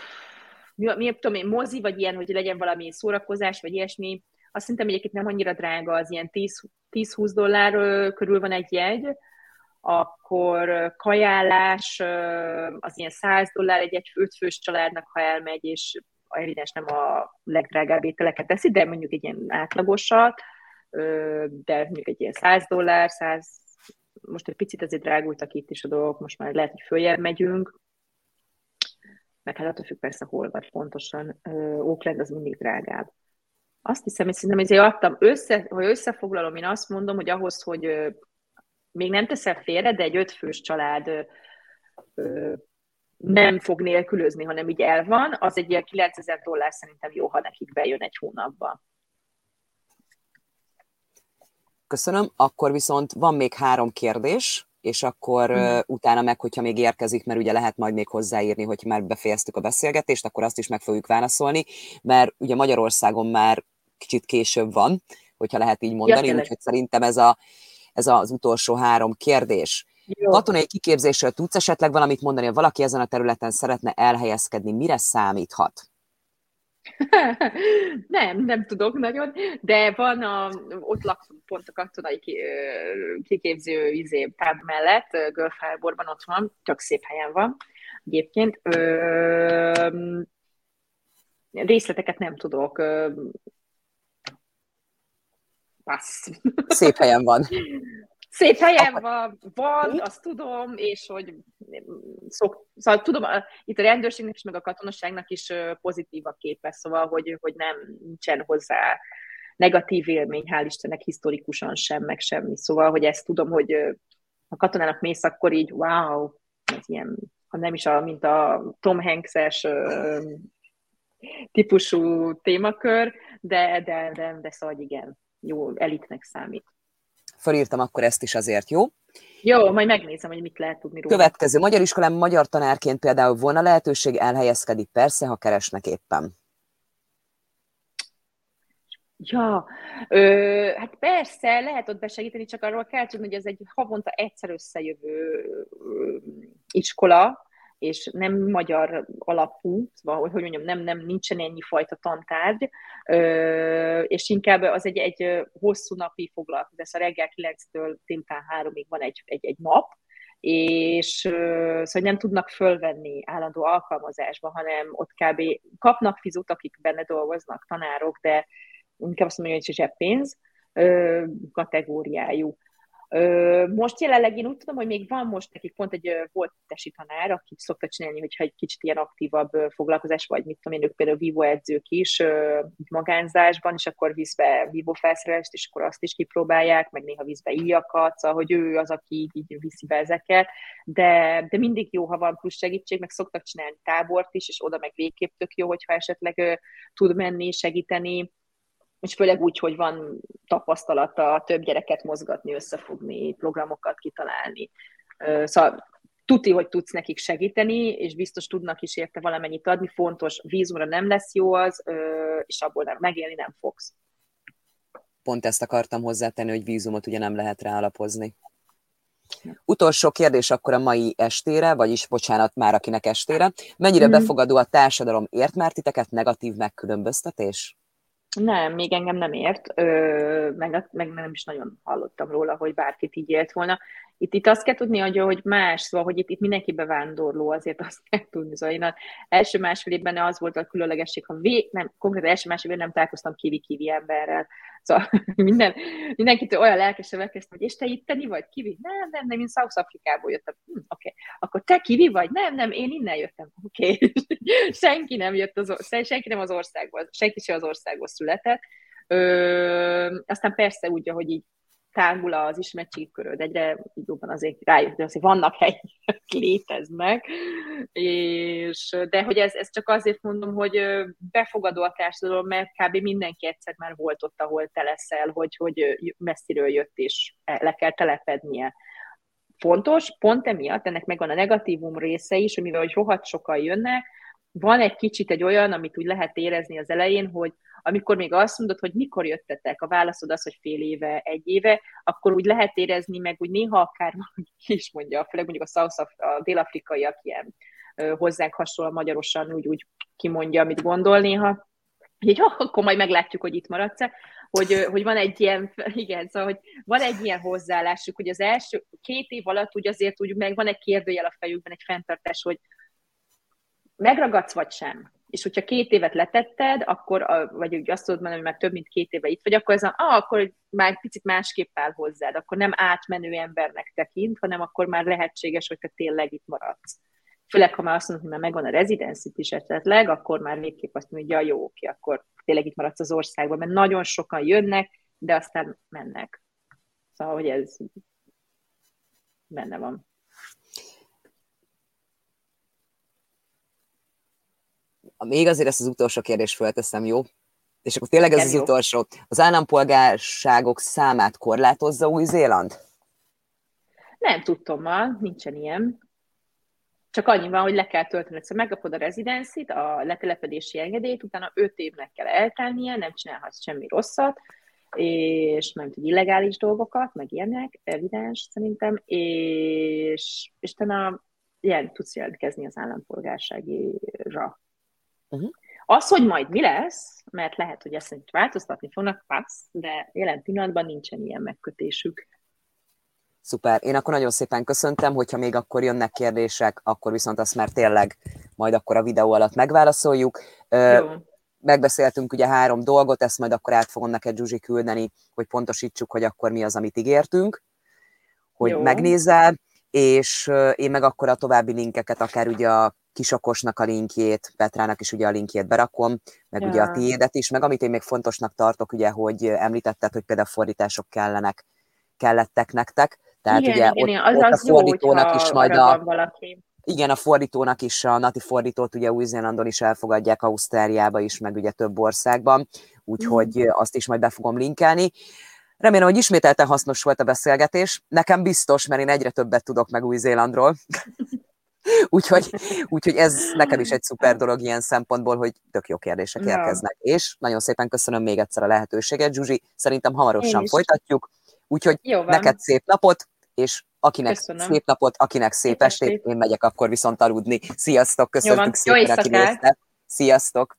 mi, mi, tudom én, mozi, vagy ilyen, hogy legyen valami szórakozás, vagy ilyesmi. Azt szerintem egyébként nem annyira drága, az ilyen 10-20 dollár körül van egy jegy, akkor kajálás az ilyen 100 dollár egy, egy ötfős családnak, ha elmegy, és evidens nem a legdrágább ételeket teszi, de mondjuk egy ilyen átlagosat, de mondjuk egy ilyen 100 dollár, 100, most egy picit azért drágultak itt is a dolgok, most már lehet, hogy följebb megyünk, meg hát attól függ persze, hol vagy pontosan. Oakland az mindig drágább. Azt hiszem, hogy szerintem ezért adtam össze, ha összefoglalom, én azt mondom, hogy ahhoz, hogy még nem teszel félre, de egy ötfős család nem fog nélkülözni, hanem így el van, az egy ilyen 9000 dollár szerintem jó, ha nekik bejön egy hónapban.
Köszönöm. Akkor viszont van még három kérdés, és akkor mm. utána meg, hogyha még érkezik, mert ugye lehet majd még hozzáírni, hogy már befejeztük a beszélgetést, akkor azt is meg fogjuk válaszolni, mert ugye Magyarországon már kicsit később van, hogyha lehet így mondani, ja, úgyhogy szerintem ez, a, ez az utolsó három kérdés. Jó. Katonai kiképzésről tudsz esetleg valamit mondani, ha valaki ezen a területen szeretne elhelyezkedni, mire számíthat? <laughs>
nem, nem tudok nagyon, de van a, ott lakszunk pont a katonai kiképző izé, táb mellett, Gulf Harborban ott van, tök szép helyen van egyébként. Ö, részleteket nem tudok. Passz.
Szép helyen van. <laughs>
Szép helyen van, van, azt tudom, és hogy szok, szóval tudom, itt a rendőrségnek is, meg a katonaságnak is pozitív a képe, szóval, hogy, hogy nem nincsen hozzá negatív élmény, hál' Istennek historikusan sem, meg semmi. Szóval, hogy ezt tudom, hogy a katonának mész, akkor így wow, ez ilyen, ha nem is a, mint a Tom Hanks-es típusú témakör, de, de, de, de szóval igen, jó elitnek számít.
Fölírtam akkor ezt is azért, jó?
Jó, majd megnézem, hogy mit lehet tudni róla.
Következő. Magyar iskolán magyar tanárként például volna lehetőség elhelyezkedik, persze, ha keresnek éppen.
Ja, ö, hát persze, lehet ott besegíteni, csak arról kell tudni, hogy ez egy havonta egyszer összejövő iskola, és nem magyar alapú, szóval, hogy mondjam, nem, nem nincsen ennyi fajta tantárgy, és inkább az egy, egy hosszú napi foglalkozás, a reggel 9-től délután 3-ig van egy, egy, egy nap, és szóval nem tudnak fölvenni állandó alkalmazásba, hanem ott kb. kapnak fizut, akik benne dolgoznak, tanárok, de inkább azt mondom, hogy zseppénz kategóriájú. Most jelenleg én úgy tudom, hogy még van most nekik pont egy volt tesi tanár, aki szokta csinálni, hogyha egy kicsit ilyen aktívabb foglalkozás, vagy mit tudom én, ők például vívó edzők is magánzásban, és akkor visz be vívó felszerelést, és akkor azt is kipróbálják, meg néha visz be íjakat, szóval, hogy ő az, aki így, így viszi be ezeket, de, de mindig jó, ha van plusz segítség, meg szoktak csinálni tábort is, és oda meg végképp tök jó, hogyha esetleg tud menni, segíteni, és főleg úgy, hogy van tapasztalata több gyereket mozgatni, összefogni, programokat kitalálni. Szóval tuti, hogy tudsz nekik segíteni, és biztos tudnak is érte valamennyit adni, fontos, vízumra nem lesz jó az, és abból nem megélni nem fogsz.
Pont ezt akartam hozzátenni, hogy vízumot ugye nem lehet ráalapozni. Utolsó kérdés akkor a mai estére, vagyis bocsánat már akinek estére. Mennyire mm. befogadó a társadalom? Ért már titeket negatív megkülönböztetés?
Nem, még engem nem ért, ö, meg, meg nem is nagyon hallottam róla, hogy bárkit így élt volna. Itt, itt azt kell tudni, hogy, hogy más, szóval, hogy itt, itt mindenki bevándorló, azért azt kell tudni. Szóval én az első másfél évben az volt a különlegesség, ha vég, nem, konkrétan első másfél évben nem találkoztam kivi-kivi emberrel. Szóval <laughs> minden, mindenkitől olyan lelkesen megkezdtem, hogy és te itteni vagy, kivi? Nem, nem, nem, én South Afrikából jöttem. Hm, Oké, okay. akkor te kivi vagy? Nem, nem, én innen jöttem. Oké, okay. <laughs> senki nem jött az, senki nem az országból, senki sem az országból született. Ö, aztán persze úgy, hogy így tágul az ismertségi köröd, egyre jobban azért rájött, hogy vannak helyek, léteznek, és, de hogy ez, ez csak azért mondom, hogy befogadó a társadalom, mert kb. mindenki egyszer már volt ott, ahol te leszel, hogy, hogy messziről jött, és le kell telepednie. Fontos, pont emiatt, ennek megvan a negatívum része is, hogy mivel hogy rohadt sokan jönnek, van egy kicsit egy olyan, amit úgy lehet érezni az elején, hogy amikor még azt mondod, hogy mikor jöttetek, a válaszod az, hogy fél éve, egy éve, akkor úgy lehet érezni, meg úgy néha akár ki is mondja, főleg mondjuk a, South a dél-afrikaiak ilyen hozzánk hasonló magyarosan úgy, úgy kimondja, amit gondol néha, így, oh, akkor majd meglátjuk, hogy itt maradsz-e, hogy, hogy van egy ilyen, <laughs> igen, szóval, hogy van egy ilyen hozzáállásuk, hogy az első két év alatt úgy azért úgy meg van egy kérdőjel a fejükben, egy fenntartás, hogy megragadsz vagy sem. És hogyha két évet letetted, akkor, vagy úgy azt tudod mondani, hogy már több mint két éve itt vagy, akkor ez a, ah, akkor már picit másképp áll hozzád, akkor nem átmenő embernek tekint, hanem akkor már lehetséges, hogy te tényleg itt maradsz. Főleg, ha már azt mondod, hogy már megvan a rezidencit is esetleg, akkor már végképp azt mondja, hogy ja, jó, oké, akkor tényleg itt maradsz az országban, mert nagyon sokan jönnek, de aztán mennek. Szóval, hogy ez benne van.
Még azért ezt az utolsó kérdést felteszem, jó? És akkor tényleg ez az jó. utolsó. Az állampolgárságok számát korlátozza Új-Zéland?
Nem tudtommal, nincsen ilyen. Csak annyi van, hogy le kell töltened, szóval megkapod a rezidencit, a letelepedési engedélyt, utána öt évnek kell eltelnie, nem csinálhatsz semmi rosszat, és nem tud illegális dolgokat, meg ilyenek, evidens szerintem, és, és utána ilyen tudsz jelentkezni az állampolgárságira. Uh-huh. Az, hogy majd mi lesz, mert lehet, hogy ezt változtatni fognak, passz, de jelen pillanatban nincsen ilyen megkötésük.
Szuper. Én akkor nagyon szépen köszöntem, hogyha még akkor jönnek kérdések, akkor viszont azt már tényleg majd akkor a videó alatt megválaszoljuk. Jó. Megbeszéltünk ugye három dolgot, ezt majd akkor át fogom neked Zsuzsi küldeni, hogy pontosítsuk, hogy akkor mi az, amit ígértünk, hogy Jó. megnézzel, és én meg akkor a további linkeket, akár ugye a Kisokosnak a linkjét, Petrának is ugye a linkjét berakom, meg ja. ugye a tiédet is, meg amit én még fontosnak tartok, ugye, hogy említetted, hogy például fordítások kellenek, kellettek nektek, tehát igen, ugye igen, ott, az ott az a fordítónak jó, is majd a... Valaki. Igen, a fordítónak is, a nati fordítót ugye Új-Zélandon is elfogadják, Ausztráliába is, meg ugye több országban, úgyhogy mm. azt is majd be fogom linkelni. Remélem, hogy ismételten hasznos volt a beszélgetés. Nekem biztos, mert én egyre többet tudok meg Új-Zélandról. <laughs> <laughs> úgyhogy, <laughs> úgyhogy ez nekem is egy szuper dolog ilyen szempontból, hogy tök jó kérdések ja. érkeznek. És nagyon szépen köszönöm még egyszer a lehetőséget, Zsuzsi. Szerintem hamarosan folytatjuk. Úgyhogy neked szép napot, és akinek Köszönöm. szép napot, akinek szép, szép estét, én megyek akkor viszont aludni. Sziasztok, köszönjük szépen, aki nézte. Sziasztok!